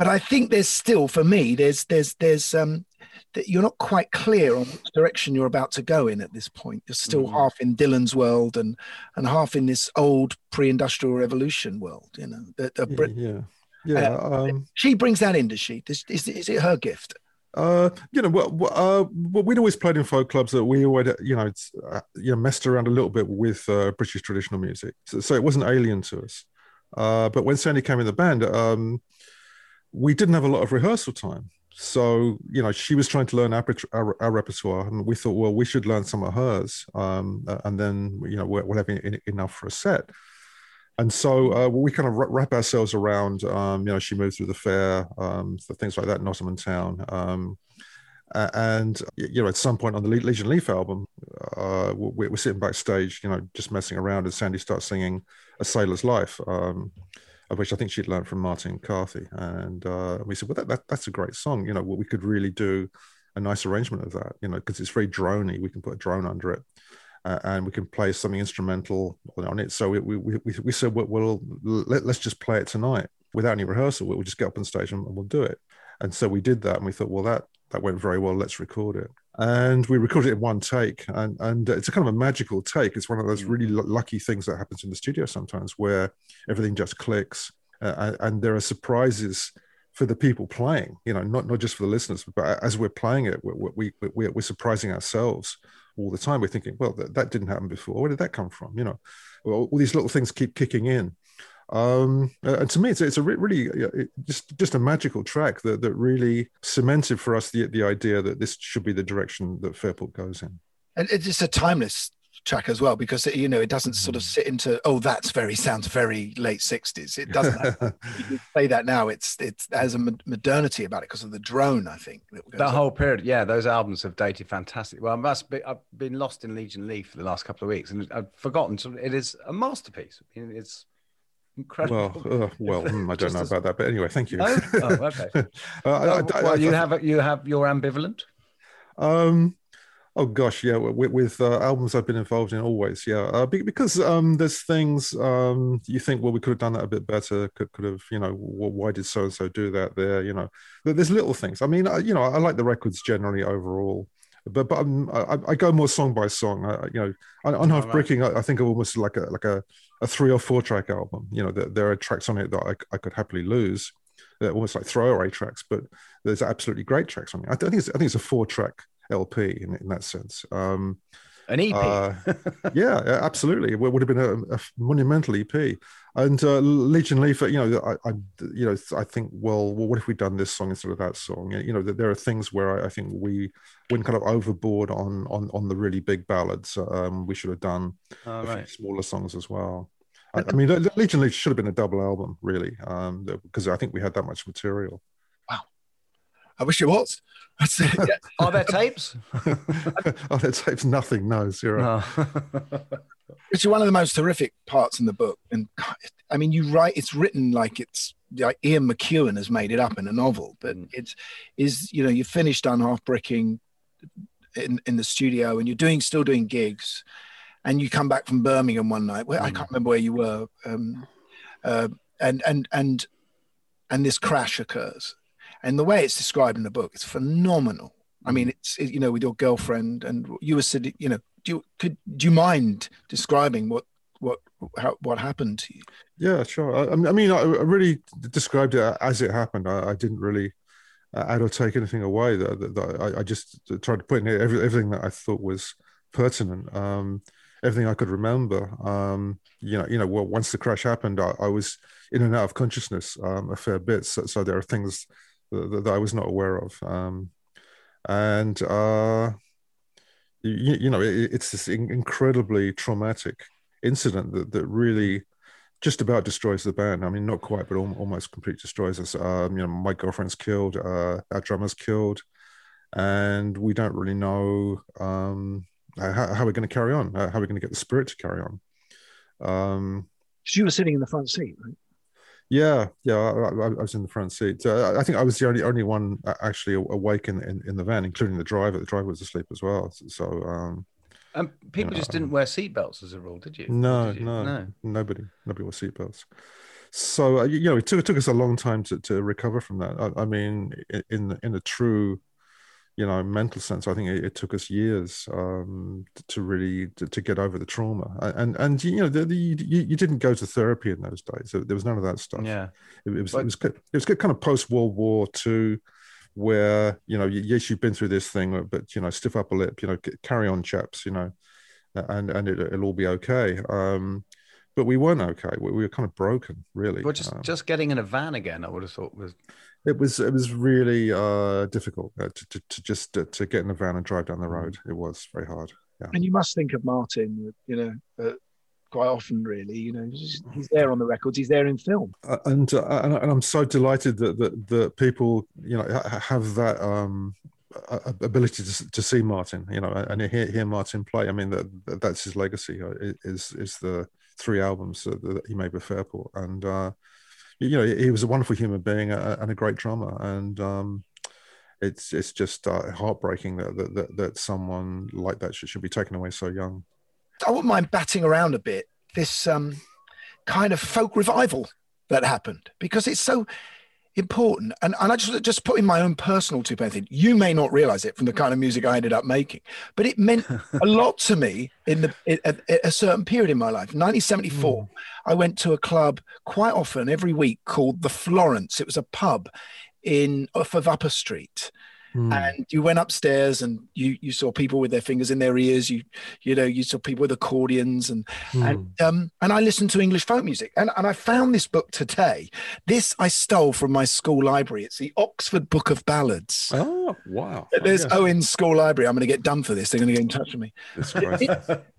but I think there's still, for me, there's there's there's um that you're not quite clear on which direction you're about to go in at this point. You're still mm. half in Dylan's world and and half in this old pre-industrial revolution world. You know, the, the Brit- yeah, yeah. Uh, um, she brings that in, does she? Is, is, is it her gift? Uh, you know, well, uh, well, we'd always played in folk clubs that we always, you know, uh, you know, messed around a little bit with uh, British traditional music, so, so, it wasn't alien to us. Uh, but when Sandy came in the band, um, we didn't have a lot of rehearsal time. So, you know, she was trying to learn our, our, our repertoire, and we thought, well, we should learn some of hers, um, and then, you know, we'll have enough for a set. And so uh, we kind of wrap ourselves around, um, you know, she moved through the fair, um, things like that, in Nottingham Town. Um, and, you know, at some point on the Liege & Lief album, uh, we're, sitting backstage, you know, just messing around, and Sandy starts singing A Sailor's Life. Um, which I think she'd learned from Martin Carthy. And uh, we said, well, that, that, that's a great song. You know, we could really do a nice arrangement of that, you know, because it's very drony. We can put a drone under it. Uh, and we can play something instrumental on it. So we, we, we, we said, well, we'll let, us just play it tonight without any rehearsal. We'll just get up on stage and we'll do it. And so we did that. And we thought, well, that, that went very well. Let's record it. And we recorded it in one take. And, and uh, it's a kind of a magical take. It's one of those mm. really l- lucky things that happens in the studio sometimes where everything just clicks uh, and there are surprises for the people playing, you know, not, not just for the listeners, but uh, as we're playing it, we, we, we, we're surprising ourselves all the time. We're thinking, well, that, that didn't happen before. Where did that come from? You know, well, all these little things keep kicking in. Um, and to me, it's, it's a really it, just just a magical track that, that really cemented for us the the idea that this should be the direction that Fairport goes in. And it's a timeless track as well because you know it doesn't sort of mm. sit into oh that's very sounds very late 60s it doesn't you say that now it's it's has a modernity about it because of the drone i think that, that whole period yeah those albums have dated fantastic. Well i must be i've been lost in Liege & Lief for the last couple of weeks and i've forgotten so it is a masterpiece. It's incredible well uh, well hmm, i don't know as... about that but anyway thank you oh, oh okay uh, I, I, well, you have you have your ambivalent um Oh gosh, yeah. With, with uh, albums I've been involved in, always, yeah. Uh, because um, there's things um, you think, well, we could have done that a bit better. Could could have, you know, well, why did so and so do that there? You know, there's little things. I mean, I, you know, I like the records generally overall, but but I, I, go more song by song. I, you know, on, Half Bricking, I, I, think of almost like a like a, a three or four track album. You know, there, there are tracks on it that I, I could happily lose. They're almost like throwaway tracks, but there's absolutely great tracks on it. I think it's I think it's a four track LP in, in that sense. Um, An EP. Uh, yeah, absolutely. It would have been a, a monumental EP. And uh, Liege & Lief, you know, I, I, you know, I think, well, well, what if we'd done this song instead of that song? You know, there are things where I, I think we went kind of overboard on on on the really big ballads. Um, we should have done oh, right. smaller songs as well. I, I mean, Liege & Lief should have been a double album, really, um, because I think we had that much material. I wish it was. That's it. Yeah. Are there tapes? Are there tapes? Nothing. No, zero. No. Which is one of the most horrific parts in the book. And I mean, you write, it's written like it's like Ian McEwan has made it up in a novel, but mm. it's is you know you finished Unhalfbricking in in the studio, and you're doing still doing gigs, and you come back from Birmingham one night. Where mm. I can't remember where you were, um, uh, and and and and this crash occurs, and the way it's described in the book is phenomenal. I mean, mm. it's it, you know with your girlfriend, and you were sitting. You know, do you could do you mind describing what what how, what happened to you? Yeah, sure. I, I mean, I, really described it as it happened. I, I didn't really add or take anything away. That, that, that I, just tried to put in every, everything that I thought was pertinent. Um, everything I could remember. Um, you know, you know, well, once the crash happened, I, I was in and out of consciousness um, a fair bit. So, so, there are things that, that I was not aware of. Um, and uh, you, you, know, it, it's this incredibly traumatic incident that, that really just about destroys the band. I mean, not quite, but al- almost completely destroys us. Um, you know, my girlfriend's killed, uh, our drummer's killed, and we don't really know um, how, how we're going to carry on, uh, how we're going to get the spirit to carry on. Um, Because you were sitting in the front seat, right? Yeah, yeah, I, I, I was in the front seat. Uh, I think I was the only only one uh, actually awake in, in, in the van, including the driver. The driver was asleep as well. So, um, And people Yeah. just didn't wear seatbelts as a rule, did you? No, Did you? no, no. nobody, nobody wore seatbelts. So uh, you know, it took it took us a long time to, to recover from that. I, I mean, in in a true, you know, mental sense, I think it, it took us years um, to, really to, to get over the trauma. And and you know, the, the, you, you didn't go to therapy in those days. There was none of that stuff. Yeah. it, it was it was good it was good kind of post World War Two, where you know, yes, you've been through this thing, but you know, stiff upper lip, you know, carry on, chaps, you know, and and it, it'll all be okay. Um, but we weren't okay. We, we were kind of broken, really. Well, just Um, just getting in a van again, I would have thought was it was it was really uh, difficult uh, to, to, to just uh, to get in a van and drive down the road. It was very hard. Yeah. And you must think of Martin, you know, uh, quite often, really. You know, he's, he's there on the records, he's there in film. Uh, and, uh, and and I'm so delighted that that, that people you know have that um, a- a- ability to, to see Martin, you know, and hear, hear Martin play. I mean, that that's his legacy. uh, Is is the three albums that, he made with Fairport, and uh, you know, he was a wonderful human being and a great drummer, and um, it's it's just uh, heartbreaking that, that that that someone like that should, should be taken away so young. I wouldn't mind batting around a bit this um, kind of folk revival that happened because it's so important. And, and I just just put in my own personal two penny thing. You may not realize it from the kind of music I ended up making, but it meant a lot to me in the at, at a certain period in my life. 1974, hmm. I went to a club quite often every week called the Florence. It was a pub in off of Upper Street and you went upstairs and you you saw people with their fingers in their ears. You you know you saw people with accordions and and um and i listened to english folk music. And and i found this book today. This i stole from my school library. It's the oxford book of ballads. Oh wow. There's yes. owen's school library. I'm going to get done for this. They're going to get in touch with me.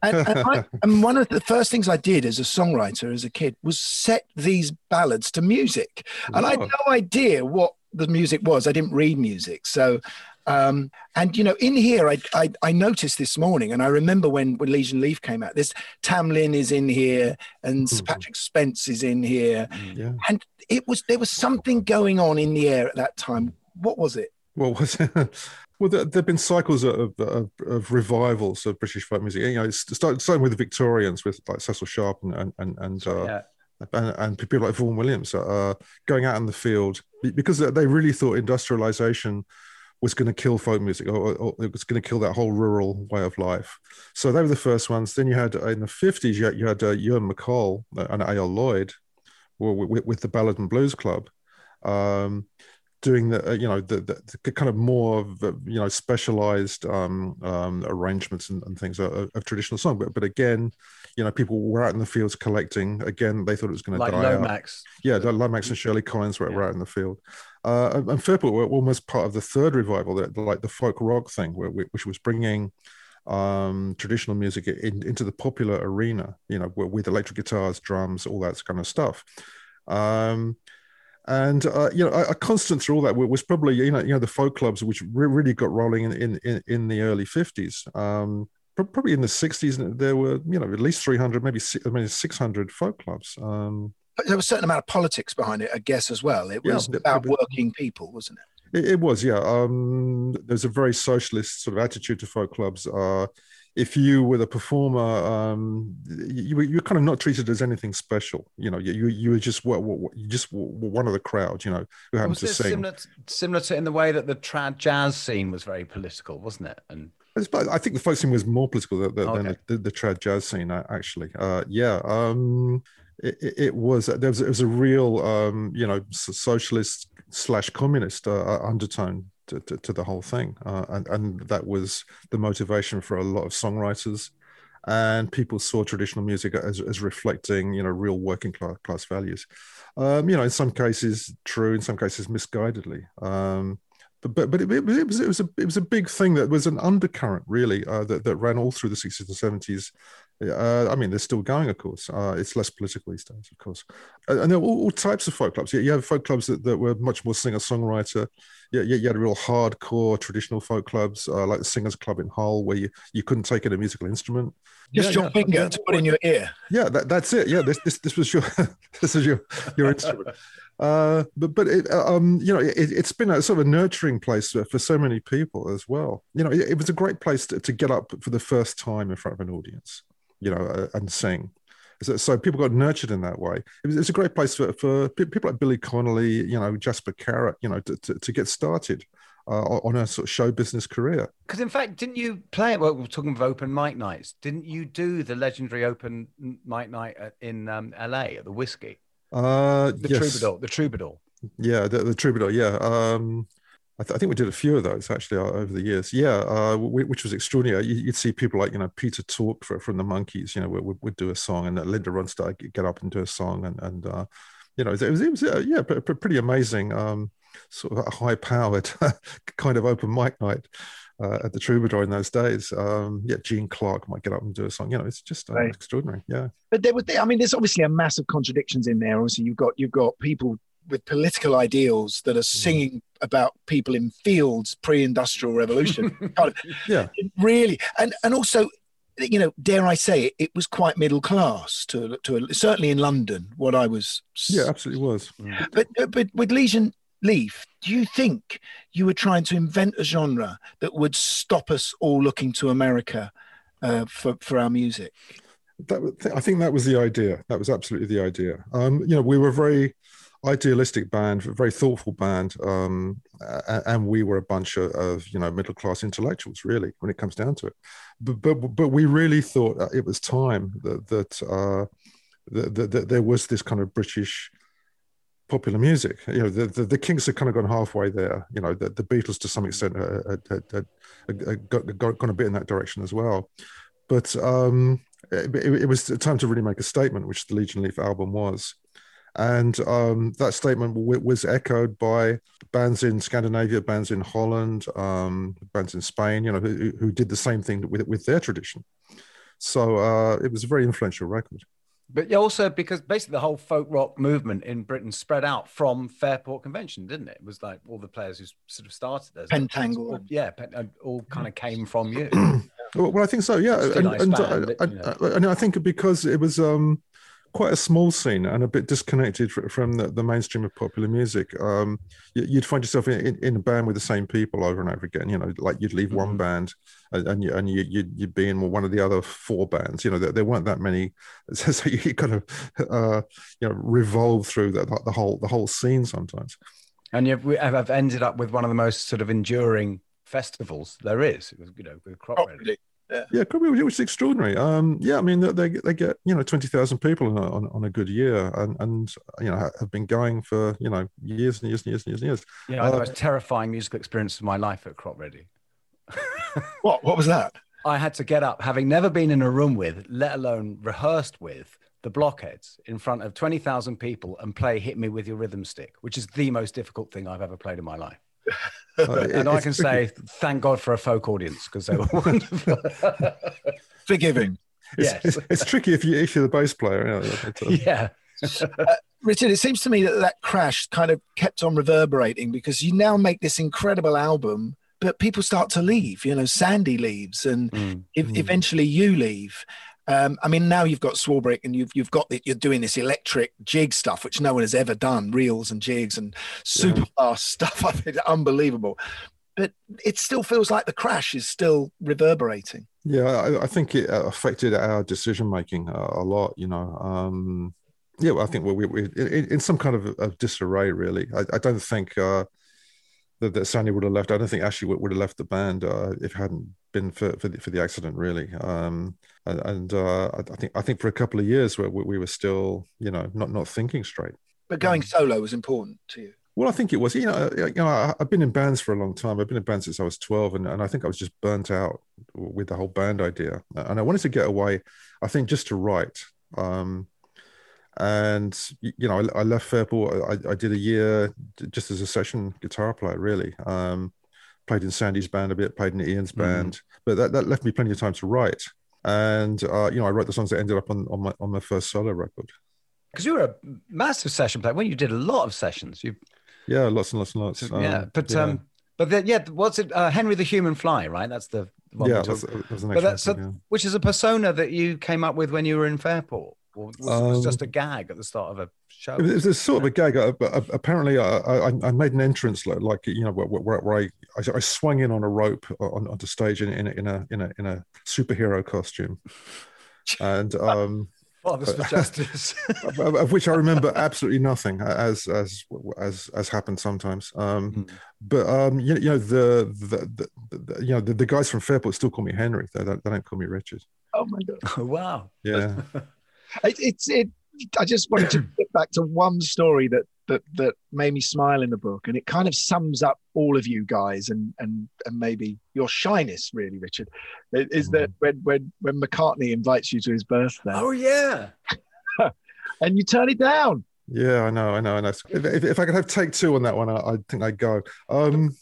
And, and, I, and one of the first things I did as a songwriter as a kid was set these ballads to music. And I had no idea what the music was. I didn't read music. So, um, and you know, in here, I, I, I noticed this morning, and I remember when, when Liege & Lief came out, this Tam Lin is in here and Sir Patrick Spens is in here. Yeah. And it was, there was something going on in the air at that time. What was it? Well, was it? well, there have been cycles of, of, of revivals of British folk music. You know, it started starting with the Victorians, with like Cecil Sharp and and and and, uh, yeah. And, and people like Vaughan Williams uh, going out in the field because they really thought industrialization was going to kill folk music or, or it was going to kill that whole rural way of life. So they were the first ones. Then you had uh, in the 50s, you had, you had uh, Ewan MacColl and A.L. Lloyd with, with the Ballad and Blues Club. Um, doing the uh, you know the, the, the kind of more of, uh, you know specialized um, um, arrangements and, and things of, of traditional song. But but again you know people were out in the fields collecting. Again they thought it was going to like die out. Lomax. yeah like Lomax and Shirley Collins were, were out in the field. Uh, and- Fairport were almost part of the third revival that like the folk rock thing where, which was bringing um traditional music in, into the popular arena you know with, with electric guitars drums all that kind of stuff. Um and uh, you know, a, a constant through all that was probably you know, you know, the folk clubs which re- really got rolling in in, in, the early fifties. Um, pro- probably in the sixties, there were you know at least three hundred, maybe si- maybe six hundred folk clubs. Um, there was a certain amount of politics behind it, I guess, as well. It was but- about but- working people, wasn't it? It, it was, yeah. Um, there's a very socialist sort of attitude to folk clubs. Uh, if you were the performer, um, you were you're kind of not treated as anything special. You know, you you, were just what, you just one of the crowd. You know, who happened to sing. similar, to, similar to in the way that the trad jazz scene was very political, wasn't it? And I think the folk scene was more political than, than Okay. the, the, the trad jazz scene, uh, actually. Uh, yeah, um, it, it- it was there was it was a real um, you know socialist slash communist uh, undertone to, to, to the whole thing, uh, and and that was the motivation for a lot of songwriters. And people saw traditional music as, as reflecting, you know, real working class, class values. Um, you know, in some cases true, in some cases misguidedly. Um, but but, but it, it, was it was it was a it was a big thing that was an undercurrent really uh, that that ran all through the 60s and 70s. Uh, I mean, they're still going, of course. Uh, it's less political these days, of course. And there were all, all types of folk clubs. You, you have folk clubs that, that were much more singer songwriter. Yeah, you, you, had real hardcore traditional folk clubs uh, like the Singers Club in Hull, where you, you couldn't take in a musical instrument. Just yeah, your yeah. finger to put in your ear. Yeah, that, that's it. Yeah, this this this was your this is your your instrument. Uh, but but it, um, you know it, it's been a sort of a nurturing place for, for so many people as well. You know, it, it was a great place to, to, get up for the first time in front of an audience. You know, uh, and sing. So, so, people got nurtured in that way. It was, it's a great place for, for people like Billy Connolly, you know, Jasper Carrott, you know, to, to, to get started. Uh, on a sort of show business career. Because in fact, didn't you play? Well, we're talking of open mic nights. Didn't you do the legendary open mic night in um, LA at the Whisky? Uh, the yes. troubadour. The troubadour. Yeah, the, the troubadour. Yeah. Um, I, th- I, think we did a few of those actually uh, over the years. Yeah, uh, w- which was extraordinary. You, would see people like you know Peter Tork for, from the Monkees. You know, would, would do a song, and Linda Ronstadt get up and do a song, and and uh, you know it was it was uh, yeah pretty amazing. Um, sort of a high powered kind of open mic night. Uh, at the Troubadour in those days. Um, yeah, Gene Clark might get up and do a song. You know, it's just uh, right. extraordinary. Yeah. But there was, I mean, there's obviously a massive contradictions in there. Obviously, you've got you've got people with political ideals that are singing mm. about people in fields pre-industrial revolution. kind of, yeah. Really, and and also. You know, dare I say it? It was quite middle class to to certainly in London. What I was, yeah, absolutely was. But but with Legion Leaf, do you think you were trying to invent a genre that would stop us all looking to America uh, for for our music? That, I think that was the idea. That was absolutely the idea. Um, you know, we were a very idealistic band, a very thoughtful band, um, and we were a bunch of, of, you know middle class intellectuals, really, when it comes down to it. But but, but we really thought it was time that that, uh, that, that, that there was this kind of British popular music. You know, the, the, the, Kinks had kind of gone halfway there. You know, the, the Beatles to some extent had, got, gone a bit in that direction as well. But um, it, it, was time to really make a statement, which the Liege & Lief album was. And um, that statement w- was echoed by bands in Scandinavia, bands in Holland, um, bands in Spain, you know, who, who did the same thing with, with their tradition. So uh, it was a very influential record but also because basically the whole folk rock movement in Britain spread out from Fairport Convention, didn't it? It was like all the players who sort of started there. Pentangle. All, yeah, all kind of came from you. well, I think so. Yeah, and, nice and, band, uh, but, you know. and, I think because it was um, quite a small scene and a bit disconnected from the, the mainstream of popular music. Um, you'd find yourself in, in, a band with the same people over and over again. You know, like you'd leave mm-hmm. one band and you, and you, you'd, you'd be in one of the other four bands. You know, there, there weren't that many, so you kind of uh, you know revolve through the, the whole the whole scene sometimes. And you've have ended up with one of the most sort of enduring festivals there is. You know, with Crop oh, Ready. Yeah, yeah, which is extraordinary. Um, yeah, I mean, they they get you know twenty thousand people on a, on, on, a good year, and and you know have been going for you know years and years and years and years and years. Yeah, uh, the most terrifying musical experience of my life at Cropredy. what? What was that? I had to get up, having never been in a room with, let alone rehearsed with, the blockheads in front of 20,000 people and play Hit Me With Your Rhythm Stick, which is the most difficult thing I've ever played in my life. Uh, and I can say, thank God for a folk audience because they were wonderful. Forgiving. It's, yes. It's, it's, tricky if, you, if you're the bass player. yeah. uh, Richard, it seems to me that that crash kind of kept on reverberating because you now make this incredible album, but people start to leave. You know, Sandy leaves, and mm, mm. eventually you leave. Um, I mean, now you've got Swarbrick and you've you've got the, you're doing this electric jig stuff, which no one has ever done, reels and jigs and super yeah. fast stuff. I mean, unbelievable. But it still feels like the crash is still reverberating. Yeah, I, I think it uh, affected our decision making a, a, lot. You know, um, yeah, well, I think we, we, in, in some kind of, of disarray. Really, I, I don't think. Uh, that, that Sandy would have left. I don't think Ashley would, would have left the band uh, if hadn't been for for the, for the accident, really. Um, and, and uh, I think I think for a couple of years we, we were still, you know, not not thinking straight. But going solo was important to you. Well, I think it was. You know, you know, I've been in bands for a long time. I've been in bands since I was twelve, and, and I think I was just burnt out with the whole band idea. And I wanted to get away. I think just to write. Um, and you know, I, I left Fairport. I, I did a year just as a session guitar player, really. Um, played in Sandy's band a bit, played in Ian's band, but that, that left me plenty of time to write. And uh, you know, I wrote the songs that ended up on, on my on my first solo record. Because you were a massive session player. Well, you did a lot of sessions. You, Yeah, lots and lots and lots. yeah, Um, but yeah. um, but then yeah, what's it? Uh, Henry the Human Fly, right? That's the one Yeah, that's- that was but that's a- yeah. which is a persona that you came up with when you were in Fairport. Or was, was Um, just a gag at the start of a show. It was, it was sort of a gag. Uh, but, uh, apparently, I, I, I made an entrance like, like you know where, where, where I, I I swung in on a rope on, onto stage in, in, a, in a in a in a superhero costume, and um, Fathers for Justice. of, of which I remember absolutely nothing, as as as as happened sometimes. Um, But um, you, you know the the, the, the you know the, the guys from Fairport still call me Henry. They don't, they don't call me Richard. Oh my god! Oh, wow. Yeah. It, it's it. I just wanted to get back to one story that that that made me smile in the book, and it kind of sums up all of you guys and and and maybe your shyness, really, Richard. Is that when when when McCartney invites you to his birthday? Oh yeah. and you turn it down. Yeah, I know, I know, I know. If, if, if I could have take two on that one, I, I think I'd go. Um,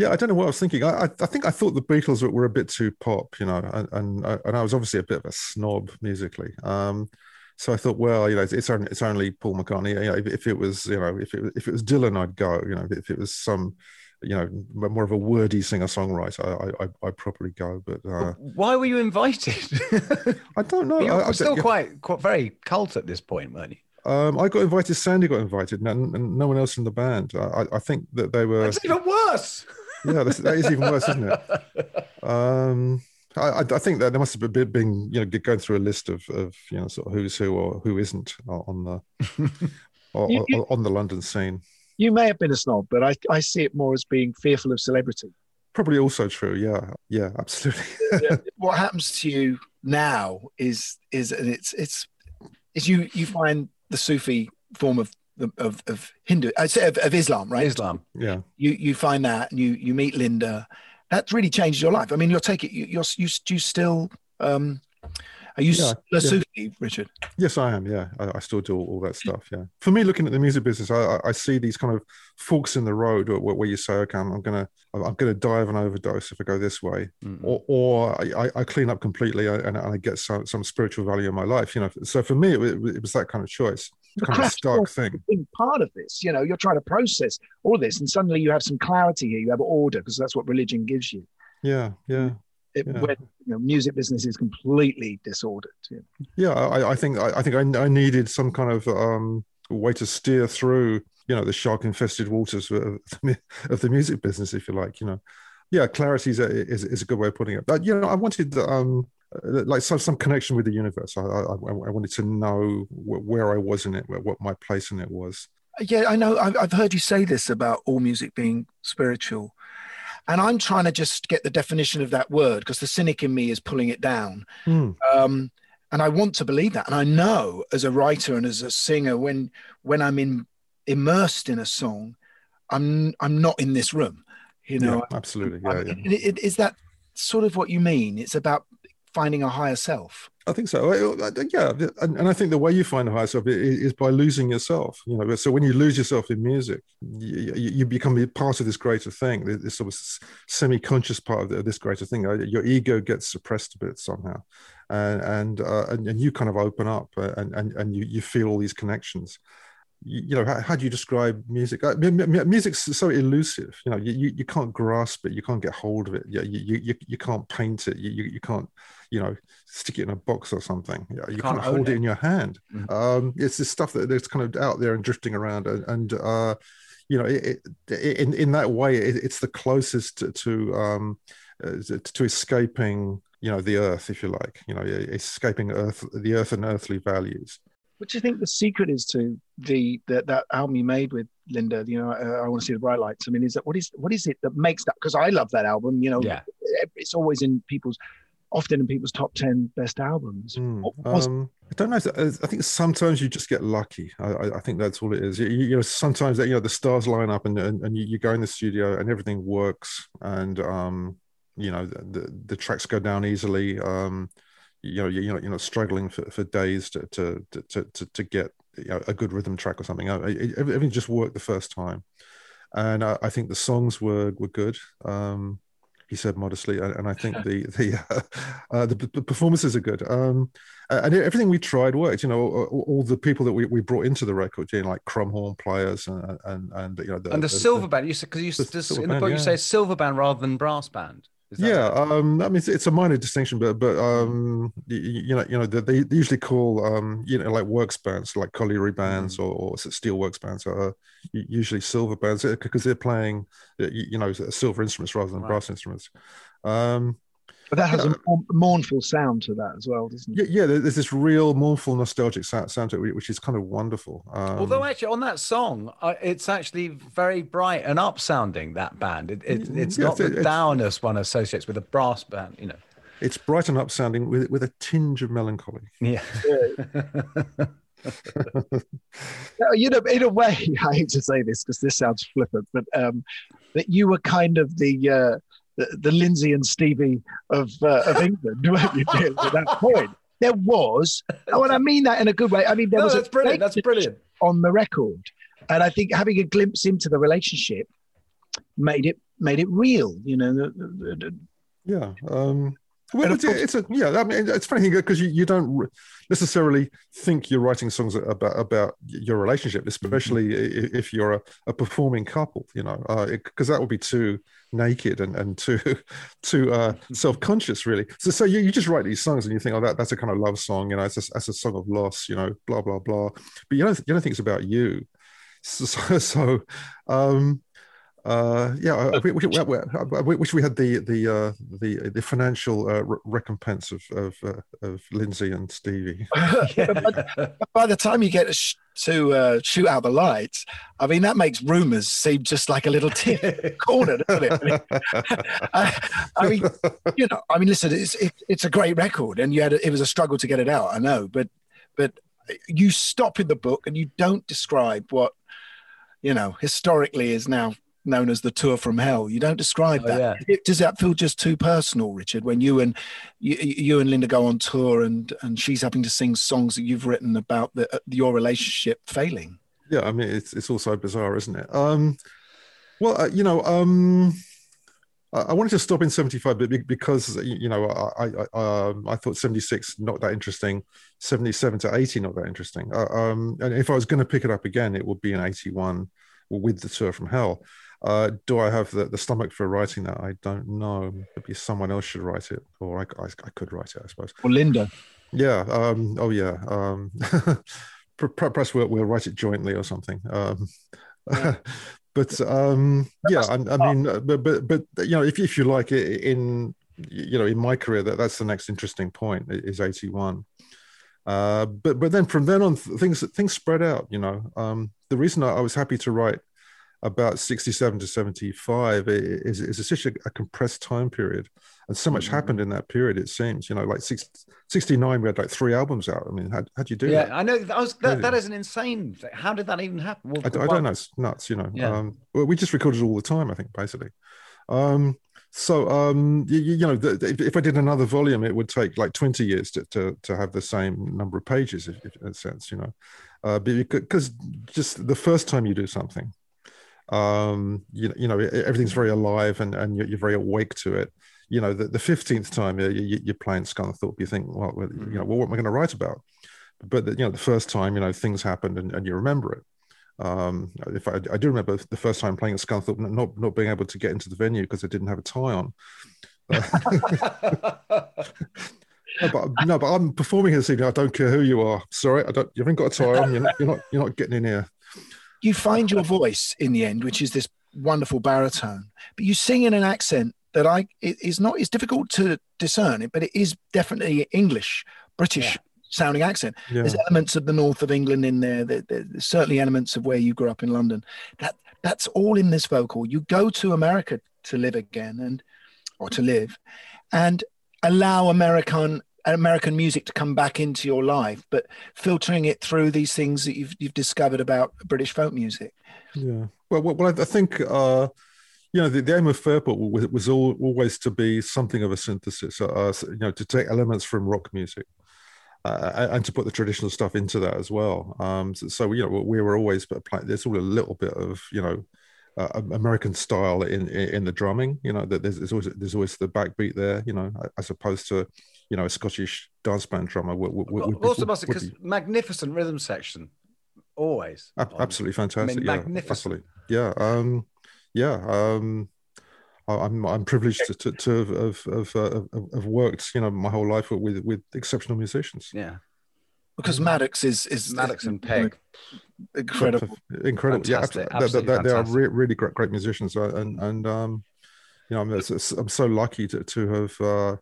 yeah, I don't know what I was thinking. I, I, I think I thought the Beatles were, a bit too pop, you know, and, and I- and I was obviously a bit of a snob musically. Um, so I thought, well, you know, it's, it's only it's only Paul McCartney. You know, if, if it was, you know, if it was, if it was Dylan, I'd go. You know, if it was some, you know, more of a wordy singer songwriter, I, I I'd probably go. But uh, Why were you invited? I don't know. You I- were I- still yeah. quite, quite very cult at this point, weren't you? Um, I got invited. Sandy got invited, and, and no one else in the band. I, I- I think that they were. It's even worse. Yeah, that's, that is even worse, isn't it? Um, I, I I think that there must have been, been you know going through a list of, of you know sort of who's who or who isn't on the on, You- you- on the London scene. You may have been a snob, but I, I see it more as being fearful of celebrity. Probably also true. Yeah, yeah, absolutely. what happens to you now is is and it's it's is you you find the Sufi form of of, of Hindu I say of, of Islam, right? Islam. Yeah. You you find that and you you meet Linda. That's really changed your life. I mean, you'll take it. You, you're you you still um, are you Yeah, still a yeah. Sufi, Richard? Yes, I am. Yeah, I, I still do all, all that stuff. Yeah, for me, looking at the music business, I, I- I see these kind of forks in the road where, where you say, "Okay, I'm, I'm gonna, I'm gonna die of an overdose if I go this way," or, or I, I- I clean up completely and, and I get some, some spiritual value in my life. You know, so for me, it, was- it was that kind of choice, The kind of craft stark thing. has been part of this. You know, you're trying to process all this, and suddenly you have some clarity here. You have order because that's what religion gives you. Yeah, yeah. It, Yeah. When you know, music business is completely disordered. You know. yeah i, I think I, I think I, I needed some kind of um, way to steer through you know the shark infested waters of the, of the music business if you like you know yeah clarity is a, is, is a good way of putting it but you know i wanted um uh, like some, some connection with the universe I, I, I wanted to know where i was in it what my place in it was Yeah, I know. I've heard you say this about all music being spiritual. And I'm trying to just get the definition of that word because the cynic in me is pulling it down. Hmm. Um, and I want to believe that. And I know as a writer and as a singer, when when I'm in immersed in a song, I'm I'm not in this room. You know, yeah, absolutely yeah, yeah. it- it- is that sort of what you mean? It's about finding a higher self. I think so. Yeah, and, I think the way you find a higher self is by losing yourself. You know, so when you lose yourself in music, you, become part of this greater thing, this sort of semi-conscious part of this greater thing. Uh, Your ego gets suppressed a bit somehow, and and uh, and, you kind of open up, uh, and and and you you feel all these connections. You, know, how, how do you describe music? Uh, mu- mu- music's so elusive. You know, you, you, you can't grasp it, you can't get hold of it. You you you, you can't paint it. You, you you can't you know stick it in a box or something. You, know, you Can't can't, hold it it. in your hand. Um, it's this stuff that that's kind of out there and drifting around, and, and uh, you know, it, it, in in that way, it, it's the closest to, to um, uh, to escaping, you know, the earth, if you like. You know, escaping earth, the earth and earthly values. What do you think the secret is to the that, that album you made with Linda? You know, uh, I want to see the bright lights. I mean, is that what is what is it that makes that? Because I love that album. You know, Yeah. it's always in people's, often in people's top ten best albums. What was- Um, I don't know. I think sometimes you just get lucky. I, I- I think that's all it is. You, you know, sometimes that you know the stars line up and and, and you, you go in the studio and everything works and um, you know the, the, the tracks go down easily. Um, you know you know you're not struggling for, for days to to to to, to get you know, a good rhythm track or something. Everything just worked the first time, and I, I think the songs were were good. Um, he said modestly, and, I think the the uh, uh, the, the, performances are good. Um, and everything we tried worked. You know, all, all, the people that we, we brought into the record, you know, like crumhorn players and and and you know, the, and the, the silver band. You said because you the, in the book yeah. you say silver band rather than brass band yeah, um, I mean it's, it's, a minor distinction, but but um, you, you know you know they, they usually call um, you know like works bands like colliery bands mm. or, or steel works bands are usually silver bands because they're playing you know silver instruments rather than right. brass instruments. Um, but that has a mournful sound to that as well, doesn't it? Yeah, yeah there's this real mournful, nostalgic sound, to it, which is kind of wonderful. Um, Although, actually, on that song, uh, it's actually very bright and up sounding, that band. It, it, it's yeah, not it's, the downest one associates with a brass band, you know. It's bright and up sounding with, with a tinge of melancholy. Yeah. you know, in a way, I hate to say this because this sounds flippant, but um, that you were kind of the. Uh, the, the Lindsey and Stevie of uh, of England, weren't you, at that point? There was, oh, and I mean that in a good way. I mean, there no, was that's a brilliant. That's brilliant on the record, and I think having a glimpse into the relationship made it made it real. You know. Yeah. Um, well, it's, it's, a yeah. I mean, it's funny because you, you don't necessarily think you're writing songs about about your relationship, especially mm-hmm. if you're a, a, performing couple. You know, because uh, that would be too naked and, and too too uh, self conscious, really. So so you, you just write these songs and you think, oh, that that's a kind of love song. You know, it's a, that's a song of loss. You know, blah blah blah. But you don't you don't think it's about you. So, so, so um, uh, yeah, we, we, we, wish we had the the uh, the the financial uh, recompense of of, uh, of Lindsey and Stevie. by, by, the time you get to, sh- to uh, shoot out the lights, I mean that makes rumours seem just like a little tip corner, doesn't it? I mean, I, I mean, you know, I mean, listen, it's it, it's a great record, and you had a, it was a struggle to get it out. I know, but but you stop in the book and you don't describe what you know historically is now known as the tour from hell. You don't describe oh, that. Yeah. Does that feel just too personal, Richard? When you and you, you, and Linda go on tour and and she's having to sing songs that you've written about the, uh, your relationship failing. Yeah, I mean it's it's also bizarre, isn't it? Um, well, uh, you know, um, I wanted to stop in 75 because you know I I, um, I thought 76 not that interesting, 77 to 80 not that interesting. Uh, um, and if I was going to pick it up again, it would be in 81 with the tour from hell. Uh, do I have the, the stomach for writing that? I don't know. Maybe someone else should write it, or I, I, I could write it, I suppose. Or Linda. Yeah. Um, oh, yeah. Um, perhaps we'll, we'll write it jointly or something. Um, yeah. but um, yeah, I, I, mean, but, but but you know, if if you like it in you know in my career, that that's the next interesting point is eighty one. Uh, but but then from then on, things things spread out. You know, um, the reason I, I was happy to write about 67 to 75 is, is such a, a, compressed time period and so much mm-hmm. happened in that period it seems you know like six, 69 we had like three albums out i mean how how'd you do yeah that? i know that, was, that, that is an insane thing. how did that even happen well, I, I, don't know it's nuts you know yeah. um, well, we just recorded all the time i think basically um, so um, you, you, know the, if i did another volume it would take like 20 years to, to, to have the same number of pages if, if in a sense you know uh, because just the first time you do something um, you, you know everything's very alive and, and you're, you're very awake to it you know the, the 15th time you, are playing Scunthorpe you think well you know mm-hmm. well, what am i going to write about but the, you know the first time you know things happened and, and you remember it um, if I, I, do remember the first time playing at Scunthorpe not not being able to get into the venue because I didn't have a tie on no, but, no, but I'm performing here this evening. I don't care who you are. Sorry, I don't. You haven't got a tie on. You're not. You're not, you're not getting in here you find your voice in the end, which is this wonderful baritone, but you sing in an accent that I is not. It's difficult to discern it, but it is definitely English, British. Yeah. Sounding accent. Yeah. There's elements of the north of England in there. There's certainly elements of where you grew up in London. That that's all in this vocal. You go to America to live again, and or to live, and allow American American music to come back into your life, but filtering it through these things that you've you've discovered about British folk music. Yeah. Well, well, I think uh, you know, the, the aim of Fairport was, was all, always to be something of a synthesis, uh, you know, to take elements from rock music. Uh, and to put the traditional stuff into that as well. Um, so, so, you know, we were always playing. There's all a little bit of you know uh, American style in, in, in the drumming. You know, that there's, there's always there's always the backbeat there. You know, as opposed to you know a Scottish dance band drummer. Would, would, would, also, because magnificent rhythm section, always. absolutely fantastic. I mean, yeah, magnificent. Absolutely. Yeah. Um, yeah. Um, I'm I'm privileged to to, to have, have, have, have worked you know my whole life with with exceptional musicians. Yeah, because Mattacks is is Mattacks and Pegg, incredible, incredible. Fantastic. Yeah, they, they, they are re- really great great musicians, uh, and and um, you know I'm, I'm so lucky to to have uh,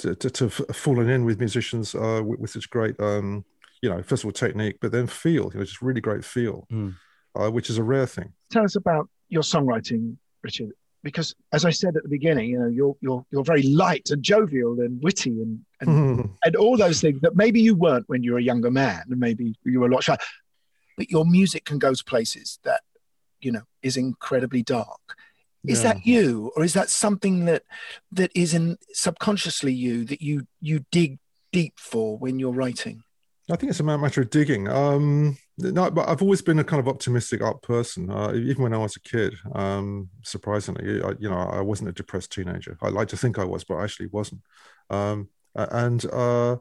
to, to, to have fallen in with musicians uh, with, with such great um, you know first of all technique, but then feel, you know, just really great feel, Mm. uh, which is a rare thing. Tell us about your songwriting, Richard. Because as I said at the beginning, you know, you're you're you're very light and jovial and witty and and, and all those things that maybe you weren't when you were a younger man, and maybe you were a lot shy. But your music can go to places that, you know, is incredibly dark. Is Yeah. that you, or is that something that that is in subconsciously you that you you dig deep for when you're writing? I think it's a matter of digging. Um, no, but I've always been a kind of optimistic up person, uh, even when I was a kid. Um, surprisingly, I, you know, I wasn't a depressed teenager. I like to think I was, but I actually wasn't. Um, and uh,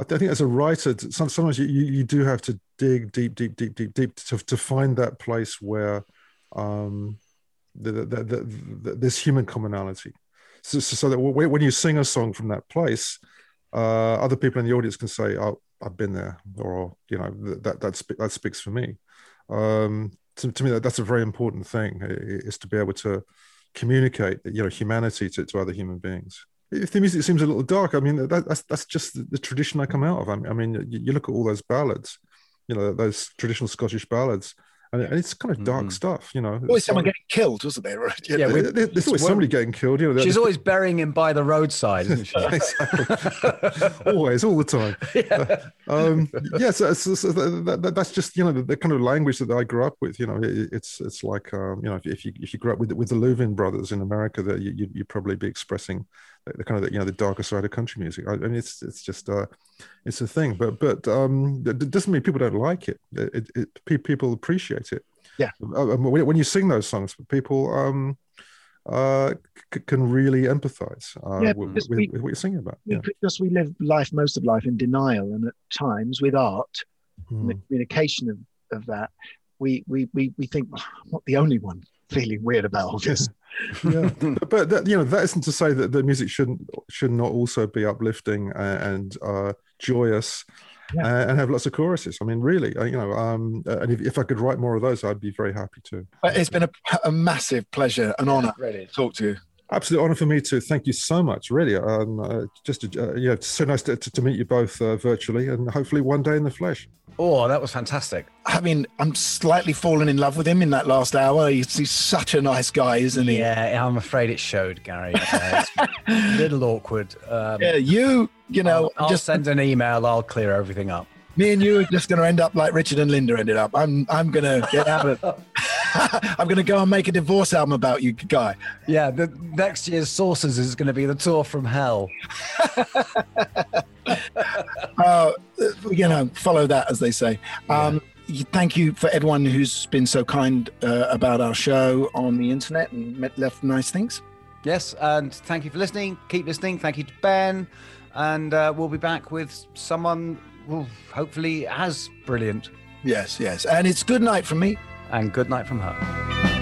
I think as a writer, sometimes you, you, you do have to dig deep, deep, deep, deep, deep to, to find that place where um, the, the, the, human commonality. So, so, that when you sing a song from that place, uh, other people in the audience can say, "Oh, I've been there," or you know, that that that speaks for me. Um, to, to me, that, that's a very important thing is to be able to communicate, you know, humanity to, to other human beings. If the music seems a little dark, I mean, that, that's that's just the, the tradition I come out of. I mean, I mean, you, you look at all those ballads, you know, those traditional Scottish ballads, and, it's kind of dark stuff, you know. Always someone getting killed, wasn't there? Right? Yeah, we- There- there- there's always well, somebody getting killed. You know, She's always burying him by the roadside, isn't she? always, all the time. um, yeah, so, so, so that, that, that's just you know the, the kind of language that I grew up with. You know, it, it's it's like um, you know if, if you if you grew up with with the Louvin brothers in America, that you you'd, you'd probably be expressing the, the kind of you know the darker side of country music. I, I mean, it's it's just uh, it's a thing, but but um, it doesn't mean people don't like it. It, it, it people appreciate it. Yeah. Uh, when, when you sing those songs, people um, uh, c- can really empathize uh, Yeah, with, with, we- with what you're singing about. We- Yeah. Because we live life, most of life, in denial, and at times with art, and the Mm. communication of, of that, we we we we think "Oh, I'm not the only one feeling weird about all this. yeah but, but that, you know that isn't to say that the music shouldn't should not also be uplifting a- and uh joyous uh, and have lots of choruses i mean really uh, you know um uh, and if, if i could write more of those i'd be very happy to But it's been a, a massive pleasure, an honour really. to talk to you. Absolute honor for me too thank you so much really um uh, just uh, yeah it's so nice to, to, to meet you both uh, virtually and hopefully one day in the flesh Oh, that was fantastic. I mean, I'm slightly fallen in love with him in that last hour. He's, he's such a nice guy, isn't he? Yeah, I'm afraid it showed, Gary. Uh, a little awkward. Um, Yeah, you, you know, I'll, I'll just send an email. I'll clear everything up. Me and you are just going to end up like Richard and Linda ended up. I'm, I'm going to get out of. I'm going to go and make a divorce album about you, guy. Yeah, the next year's Sources is going to be the tour from hell. uh, you know, follow that as they say. Um, Thank you for everyone who's been so kind uh, about our show on the internet and met, left nice things. Yes, and thank you for listening. Keep listening. Thank you to Ben, and uh, we'll be back with someone well, hopefully as brilliant. Yes, yes. And it's good night from me. And good night from her.